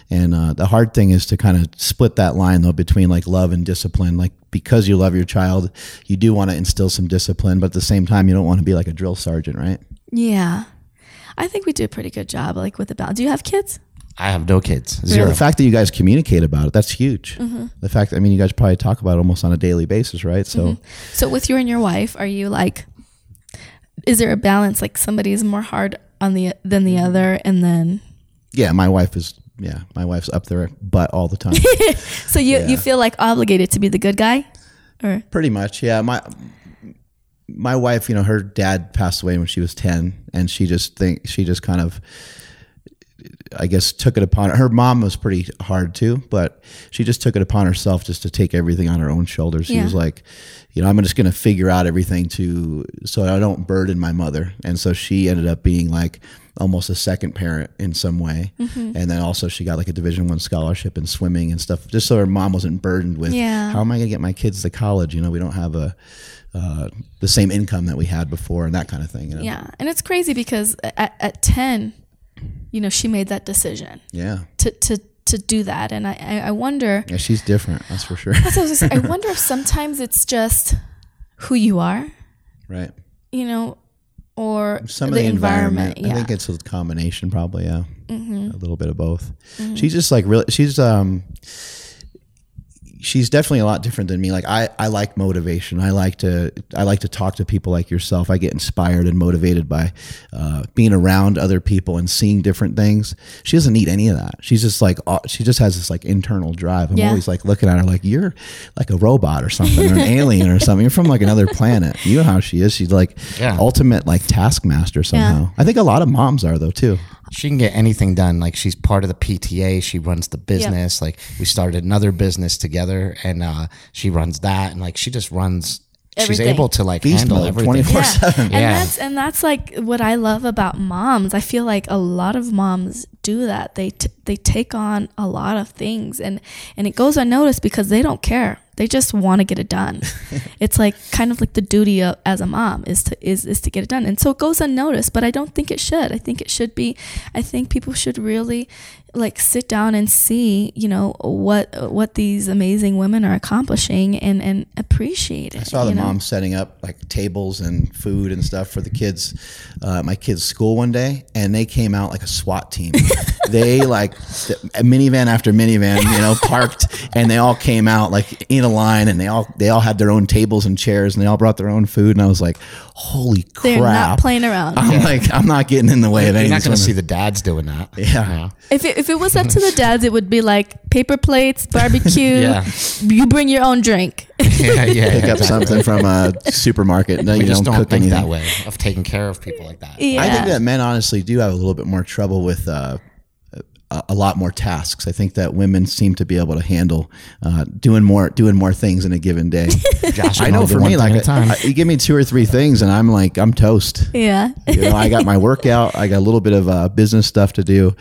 And uh, the hard thing is to kind of split that line though between like love and discipline. Like because you love your child, you do want to instill some discipline, but at the same time, you don't want to be like a drill sergeant, right? Yeah. I think we do a pretty good job like with the balance. Do you have kids? I have no kids. Yeah, Zero. the fact that you guys communicate about it, that's huge. The fact, I mean, you guys probably talk about it almost on a daily basis, right? So, So with you and your wife, are you like is there a balance like somebody is more hard on the than the mm-hmm. other and then yeah, my wife is, yeah, my wife's up there butt all the time. [laughs] so you Yeah. you feel like obligated to be the good guy? Or Pretty much, yeah. My my wife, you know, her dad passed away when she was ten, and she just think she just kind of, I guess, took it upon her. Mom was pretty hard too, but she just took it upon herself just to take everything on her own shoulders. She Yeah. was like, you know, I'm just going to figure out everything to so I don't burden my mother, and so she ended up being like almost a second parent in some way Mm-hmm. and then also she got like a division one scholarship in swimming and stuff just so her mom wasn't burdened with Yeah. how am i going to get my kids to college you know we don't have a uh, the same income that we had before and that kind of thing you know? yeah. And it's crazy because at, at 10, you know, she made that decision yeah. to to to do that. And I I, wonder yeah she's different that's for sure. That's I, was gonna say. I [laughs] wonder if sometimes it's just who you are, right. you know, or some of the, environment, Yeah. i think it's a combination probably yeah. A little bit of both. She's just like really she's um she's definitely a lot different than me. Like I, I like motivation. I like to, I like to talk to people like yourself. I get inspired and motivated by uh, being around other people and seeing different things. She doesn't need any of that. She's just like, uh, she just has this like internal drive. I'm Yeah. always like looking at her like you're like a robot or something or an [laughs] alien or something. You're from like another planet. You know how she is. She's like Yeah. ultimate like taskmaster somehow. I think a lot of moms are though too. She can get anything done. Like she's part of the PTA. She runs the business. Like we started another business together, and uh, she runs that. And like she just runs. She's able to like Beast handle mode, everything. 24 yeah. 7. and Yeah. that's and that's like what I love about moms. I feel like a lot of moms do that. They t- they take on a lot of things, and and it goes unnoticed because they don't care. They just want to get it done. [laughs] it's like kind of like the duty of, as a mom is to is is to get it done, and so it goes unnoticed. But I don't think it should. I think it should be. I think people should really like sit down and see, you know, what what these amazing women are accomplishing and and appreciate it. I saw the know? mom setting up like tables and food and stuff for the kids, uh, my kids' school one day, and they came out like a SWAT team. [laughs] they like a minivan after minivan, you know, parked, and they all came out like in a line, and they all they all had their own tables and chairs, and they all brought their own food, and I was like, holy crap. They're not playing around. I'm like, I'm not getting in the way of anything. You're not going to see the dads doing that. Yeah. If it, if it was up to the dads, it would be like paper plates, barbecue. [laughs] Yeah. You bring your own drink. [laughs] yeah, yeah. Pick up exactly. something from a supermarket. No, We you just don't, don't cook think anything. that way of taking care of people like that. Yeah. I think that men honestly do have a little bit more trouble with uh, a, a lot more tasks. I think that women seem to be able to handle uh, doing more doing more things in a given day. [laughs] Josh, I know for me, like at a time. I, you give me two or three things, and I'm like I'm toast. yeah. You know, I got my workout, I got a little bit of uh, business stuff to do,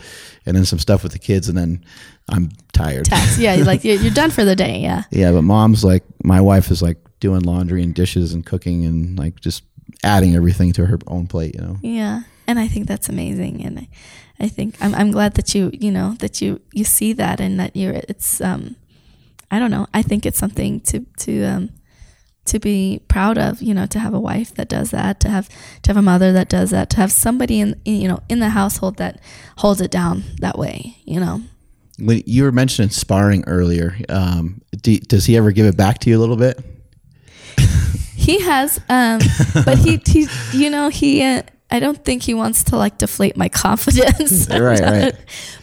and then some stuff with the kids, and then I'm tired. Tax. Yeah. Like you're, you're done for the day. Yeah. [laughs] Yeah, but mom's like my wife is like doing laundry and dishes and cooking and like just adding everything to her own plate. You know. Yeah. And I think that's amazing. And I, I think I'm, I'm glad that you, you know, that you, you see that and that you're, it's, um, I don't know. I think it's something to, to, um, to be proud of, you know, to have a wife that does that, to have to have a mother that does that, to have somebody in, you know in the household that holds it down that way, you know. When you were mentioning sparring earlier, um, do, does he ever give it back to you a little bit? He has, um, but he, he, you know, he. Uh, I don't think he wants to like deflate my [laughs] confidence. Right, [laughs] right.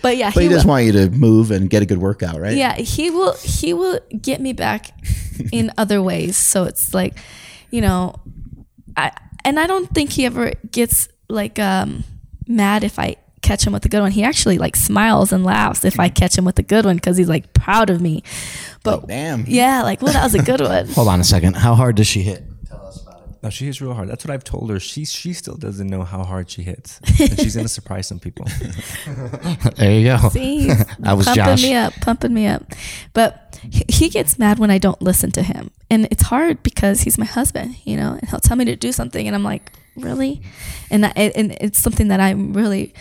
But yeah, But he will- just want you to move and get a good workout, right? yeah, he will. He will get me back [laughs] in other ways. So it's like, you know, I and I don't think he ever gets like um mad if I catch him with a good one. He actually like smiles and laughs if I catch him with a good one because he's like proud of me. But Oh, damn. yeah, like well, that was a good one. Hold on a second. How hard does she hit? No, she hits real hard. That's what I've told her. She she still doesn't know how hard she hits, and she's gonna surprise some people. [laughs] There you go. See, [laughs] That was pumping Josh. me up, pumping me up. But he, he gets mad when I don't listen to him, and it's hard because he's my husband, you know, and he'll tell me to do something, and I'm like, really, and I, and it's something that I'm really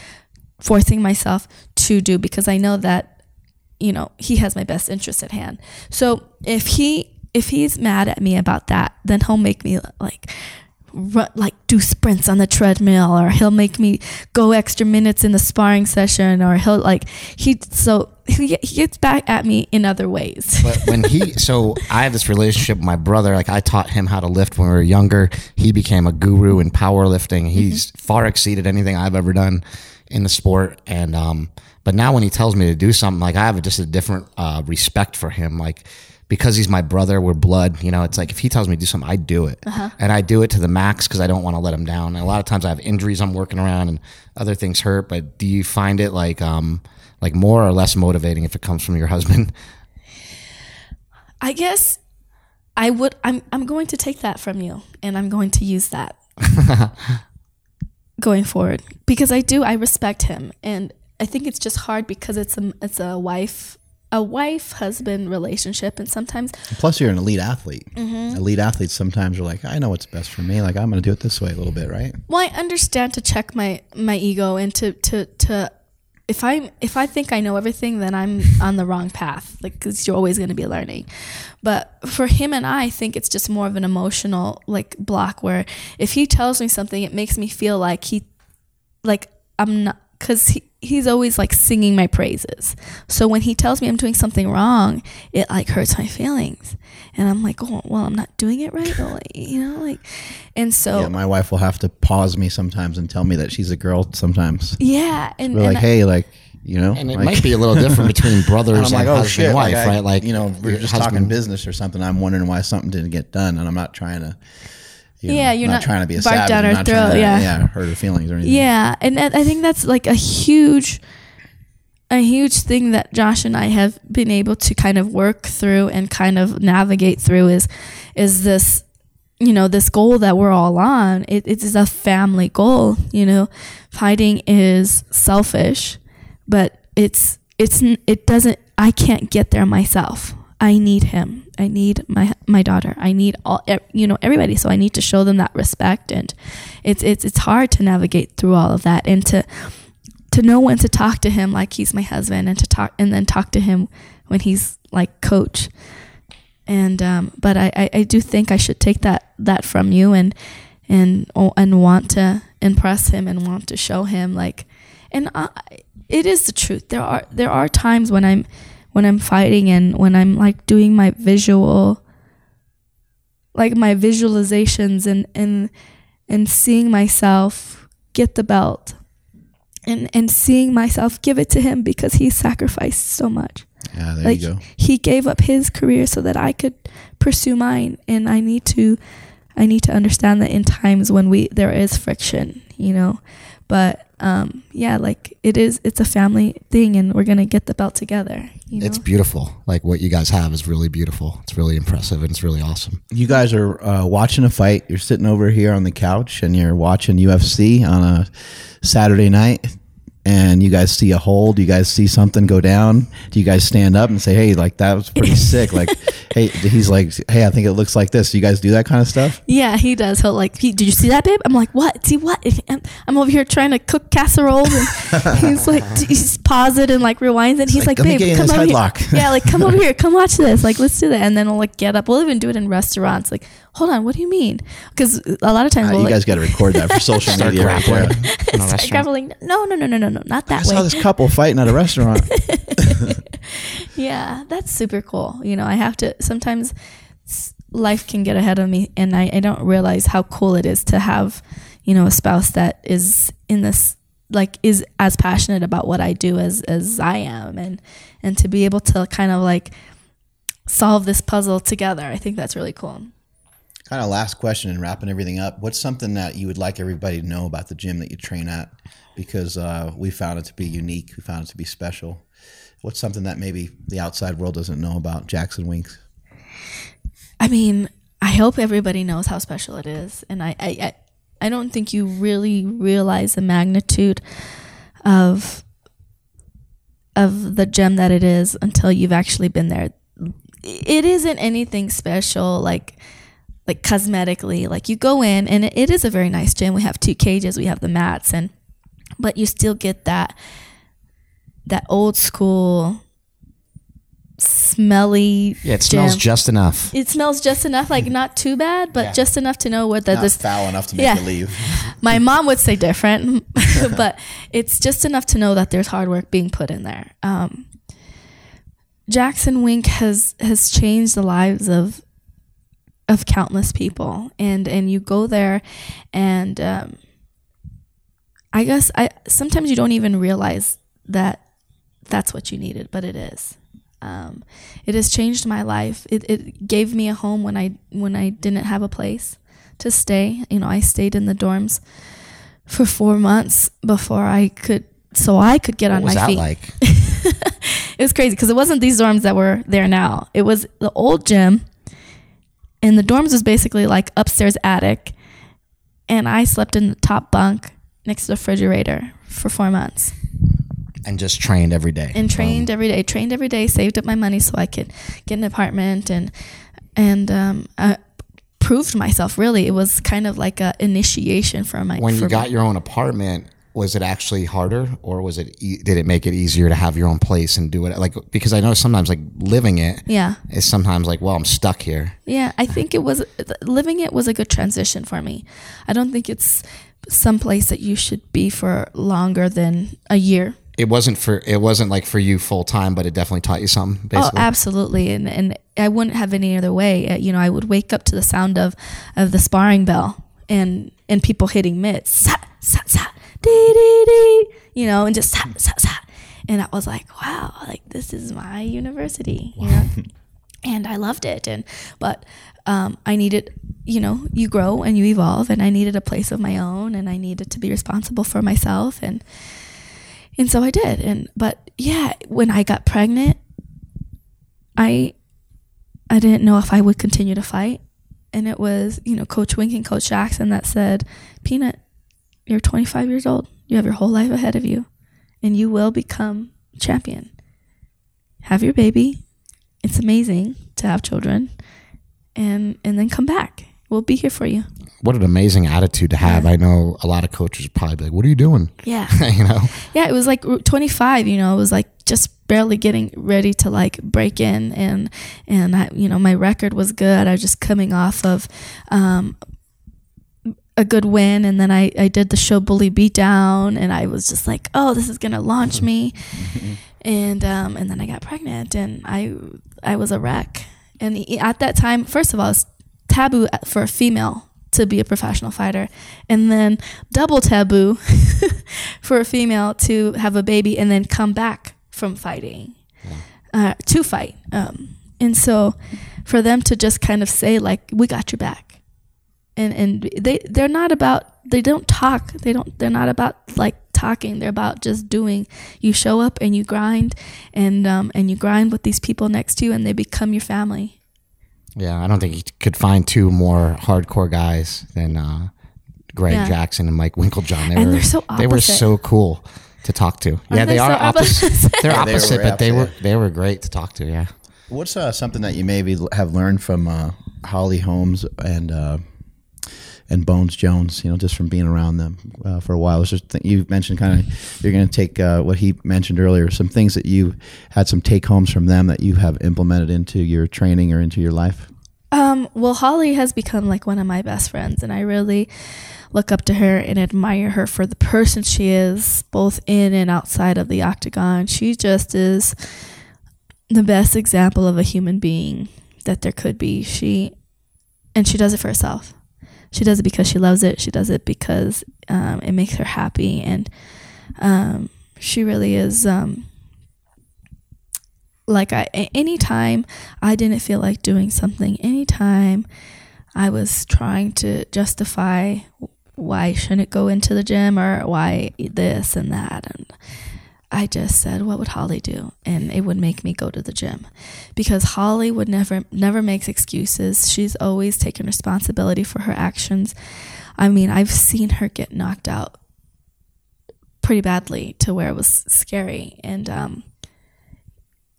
forcing myself to do because I know that you know he has my best interest at hand. So if he if he's mad at me about that, then he'll make me like run, like do sprints on the treadmill or he'll make me go extra minutes in the sparring session or he'll like he so he, he gets back at me in other ways But when he, [laughs] so I have this relationship with my brother. Like I taught him how to lift when we were younger. He became a guru in powerlifting. He's far exceeded anything I've ever done in the sport. And, um, but now when he tells me to do something, like I have just a different, uh, respect for him. Like, because he's my brother, we're blood. You know, it's like if he tells me to do something, I do it, and I do it to the max because I don't want to let him down. And a lot of times I have injuries I'm working around, and other things hurt. But do you find it like um like more or less motivating if it comes from your husband? [laughs] i guess i would i'm i'm going to take that from you and i'm going to use that [laughs] going forward because i do i respect him and i think it's just hard because it's a it's a wife a wife husband relationship and sometimes Plus, you're an elite athlete. Mm-hmm. Elite athletes sometimes are like, I know what's best for me. Like, I'm going to do it this way a little bit, right? Well, I understand to check my my ego and to to to if I if I think I know everything, then I'm on the wrong path. Like, because you're always going to be learning. But for him and I, I think it's just more of an emotional like block where if he tells me something, it makes me feel like he like I'm not because he he's always like singing my praises. So when he tells me I'm doing something wrong, it like hurts my feelings. And I'm like, oh, well, I'm not doing it right. [laughs] Or, like, you know, like, and so Yeah, my wife will have to pause me sometimes and tell me that she's a girl sometimes. yeah, and, We're and like, hey, like, you know, And it like, might be a little different [laughs] between brothers and and, I'm like, oh husband shit, and wife, like, I- right? Like you know, we're your just talking business or something. I'm wondering why something didn't get done, and I'm not trying to. You know, Yeah, you're not trying to be a savage. down I'm not throat, to, yeah. yeah, hurt her feelings or anything. Yeah, and I I think that's like a huge, a huge thing that Josh and I have been able to kind of work through and kind of navigate through is, is this, you know, this goal that we're all on. It, it is a family goal. You know, fighting is selfish, but it's it's it doesn't. I can't get there myself. I need him. I need my my daughter. I need all you know everybody. So I need to show them that respect, and it's it's it's hard to navigate through all of that and to to know when to talk to him like he's my husband, and to talk and then talk to him when he's like coach. And um, but I, I, I do think I should take that that from you and and and want to impress him and want to show him like and I, it is the truth. There are there are times when I'm when I'm fighting and when I'm like doing my visual like my visualizations and and and seeing myself get the belt and and seeing myself give it to him because he sacrificed so much. Yeah, there like you go. he gave up his career so that I could pursue mine and I need to I need to understand that in times when we there is friction, you know. But um yeah, like it is it's a family thing and we're going to get the belt together, you know. It's beautiful. Like what you guys have is really beautiful. It's really impressive and it's really awesome. You guys are uh, watching a fight. You're sitting over here on the couch and you're watching UFC on a Saturday night. And you guys see a hole? Do you guys see something go down. Do you guys stand up and say, "Hey, like that was pretty [laughs] sick"? Like, hey, he's like, "Hey, I think it looks like this." Do you guys do that kind of stuff? Yeah, he does. He'll like, he, did you see that, babe? I'm like, what? See what? I'm, over here trying to cook casserole, and [laughs] he's like, he's pause it and like rewinds it. He's like, like, babe, get you in come over headlock." here. Yeah, like come over [laughs] here, come watch this. Like, let's do that. And then we'll like get up. We'll even do it in restaurants. Like, hold on, what do you mean? Because a lot of times Uh, we'll you like, guys got to record that for [laughs] social media. Right grappling there. [laughs] start grappling. No, no, no, no, no, no, not that I that saw this couple fighting at a restaurant. [laughs] Yeah, that's super cool. You know, I have to sometimes life can get ahead of me and I, I don't realize how cool it is to have, you know, a spouse that is in this like is as passionate about what I do as as I am and and to be able to kind of like solve this puzzle together. I think that's really cool. Kind of last question and wrapping everything up. What's something that you would like everybody to know about the gym that you train at? Because uh, we found it to be unique. We found it to be special. What's something that maybe the outside world doesn't know about Jackson Winks? I mean, I hope everybody knows how special it is, and I, I, I, don't think you really realize the magnitude of of the gem that it is until you've actually been there. It isn't anything special, like like cosmetically. Like you go in, and it, it is a very nice gym. We have two cages, we have the mats, and but you still get that that old school smelly Yeah, it smells gym just enough. it smells just enough, like not too bad, but Yeah. just enough to know what that Not this. foul enough to make Yeah. you leave. [laughs] My mom would say different, [laughs] but it's just enough to know that there's hard work being put in there. Um, Jackson Wink has has changed the lives of of countless people, and and you go there, and um, I guess I sometimes you don't even realize that that's what you needed, but it is. Um, it has changed my life. It, it gave me a home when I when I didn't have a place to stay. You know, I stayed in the dorms for four months before I could, so I could get What on was my that feet. like? [laughs] It was crazy because it wasn't these dorms that were there now. It was the old gym, and the dorms was basically like upstairs attic, and I slept in the top bunk next to the refrigerator for four months And just trained every day. and trained every day. Trained every day. Saved up my money so I could get an apartment and and um, I proved myself. Really, it was kind of like a initiation for my. when for you got your own apartment, was it actually harder, or was it? E- did it make it easier to have your own place and do it? Like because I know sometimes like living it yeah. is sometimes like, well, I'm stuck here. Yeah, I think it was living it was a good transition for me. I don't think it's some place that you should be for longer than a year. it wasn't for it wasn't like for you full time, but it definitely taught you something. Basically, Oh, absolutely, and and I wouldn't have any other way. Uh, You know, I would wake up to the sound of of the sparring bell and and people hitting mitts, sa sa sa, dee dee dee, you know, and just sa sa sa, and I was like, wow, like this is my university, you know, [laughs] and I loved it, and but um, I needed. You know, you grow and you evolve, and I needed a place of my own, and I needed to be responsible for myself, and and so I did. And but yeah, when I got pregnant, I I didn't know if I would continue to fight. And it was, you know, Coach Wink and Coach Jackson that said, Peanut, you're 25 years old. You have your whole life ahead of you. And you will become champion. Have your baby. It's amazing to have children. And and then come back. We'll be here for you. what an amazing attitude to have. I know a lot of coaches would probably be like, "What are you doing?" [laughs] Yeah. you know, yeah, it was like 25, you know, it was like just barely getting ready to like break in and and I, you know, my record was good. I was just coming off of um a good win and then I, I did the show bully beatdown and I was just like, oh, this is gonna launch me. [laughs] and um and then I got pregnant and I I was a wreck. And at that time, first of all, it's taboo for a female to be a professional fighter, and then double taboo [laughs] for a female to have a baby and then come back from fighting uh, to fight. Um, and so, for them to just kind of say like, "We got your back," and and they they're not about they don't talk they don't they're not about like talking they're about just doing you show up and you grind and um and you grind with these people next to you and they become your family yeah, I don't think you could find two more hardcore guys than uh, Greg Yeah. Jackson and Mike Winklejohn. They And were they're so they were so cool to talk to. Yeah, they they, are so opposite. opposite? They're Yeah, they opposite, but they were they were great to talk to. Yeah. What's uh, something that you maybe have learned from uh, Holly Holmes and uh, and Bones Jones? You know, just from being around them uh, for a while. Just think you mentioned kind of you're going to take uh, what he mentioned earlier, some things that you had some take homes from them that you have implemented into your training or into your life. Um, well, Holly has become like one of my best friends, and I really look up to her and admire her for the person she is, both in and outside of the octagon. She just is the best example of a human being that there could be. She, and she does it for herself. She does it because she loves it. She does it because um, it makes her happy, and um, she really is. Um, like I anytime I didn't feel like doing something, anytime I was trying to justify why I shouldn't go into the gym or why this and that and I just said what would Holly do and it would make me go to the gym because Holly would never never makes excuses. She's always taken responsibility for her actions. I mean, I've seen her get knocked out pretty badly to where it was scary and um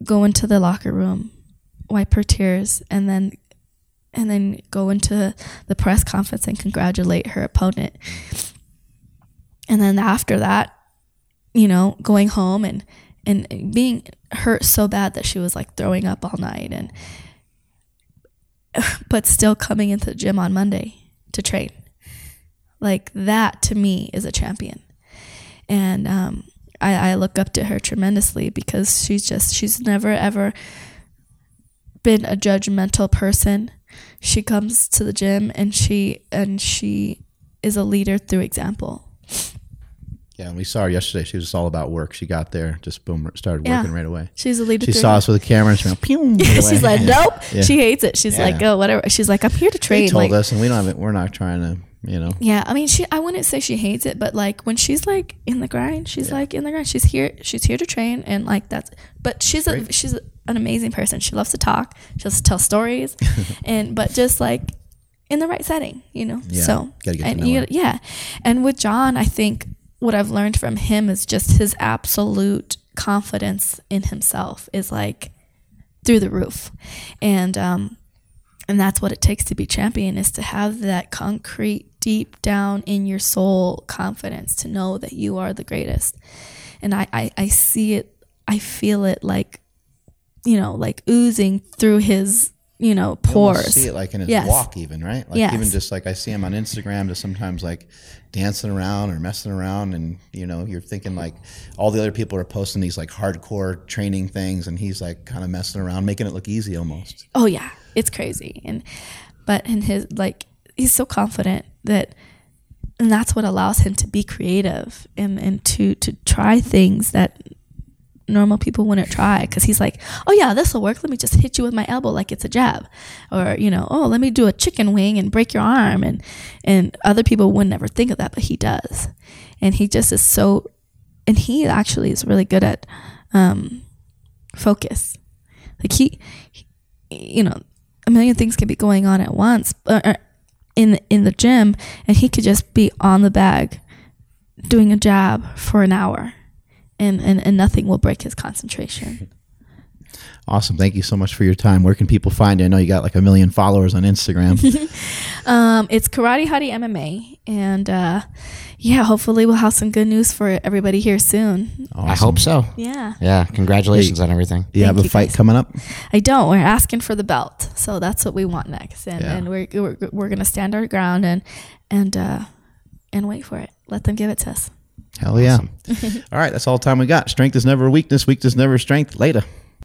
go into the locker room, wipe her tears, and then and then go into the press conference and congratulate her opponent. And then after that, you know, going home and and being hurt so bad that she was like throwing up all night and [sighs] but still coming into the gym on Monday to train. Like that to me is a champion. And um I, I look up to her tremendously because she's just she's never ever been a judgmental person. She comes to the gym and she and she is a leader through example. Yeah, and we saw her yesterday. She was just all about work. She got there, just boom, started Yeah. working right away. She's a leader She saw us with a camera and she went, pew. [laughs] She's like, nope. Yeah. She hates it. She's Yeah. like, oh, whatever. She's like, I'm here to They train. told Like, us, and we don't have it. We're not trying to, you know. Yeah, I mean, she. I wouldn't say she hates it, but like when she's like in the grind, she's like in the grind. She's here. She's here to train, and like that's. But she's a she's an amazing person. She loves to talk. She loves to tell stories, [laughs] and but just like in the right setting, you know. Yeah, so gotta get to and know you her. yeah, and with Jon, I think what I've learned from him is just his absolute confidence in himself is like through the roof, and um, and that's what it takes to be champion is to have that concrete deep down in your soul confidence to know that you are the greatest and I, I i see it i feel it like you know like oozing through his you know, You pores. see it like in his Yes. walk, even right? Like Yes. even just like I see him on Instagram, just sometimes like dancing around or messing around, and you know, you're thinking like all the other people are posting these like hardcore training things, and he's like kind of messing around, making it look easy almost. Oh yeah, it's crazy. And but in his like he's so confident that and that's what allows him to be creative and and to to try things that normal people wouldn't try because he's like oh yeah this will work. Let me just hit you with my elbow like it's a jab. Or you know oh let me do a chicken wing and break your arm. And and other people would never think of that but he does. And he just is so and he actually is really good at um focus. Like he, he you know a million things could be going on at once uh, uh, in in the gym and he could just be on the bag doing a jab for an hour and and, and nothing will break his concentration [laughs] Awesome. Thank you so much for your time. Where can people find you? I know you got like a million followers on Instagram. [laughs] um it's karate hottie mma and uh yeah hopefully we'll have some good news for everybody here soon I hope so. yeah Yeah, congratulations on everything. you have a you, fight guys. coming up? I don't. We're asking for the belt, so that's what we want next, and, Yeah. and we're, we're we're gonna stand our ground and and uh, and wait for it. Let them give it to us. Hell yeah. [laughs] all right. That's all the time we got. Strength is never weakness. Weakness never strength. Later.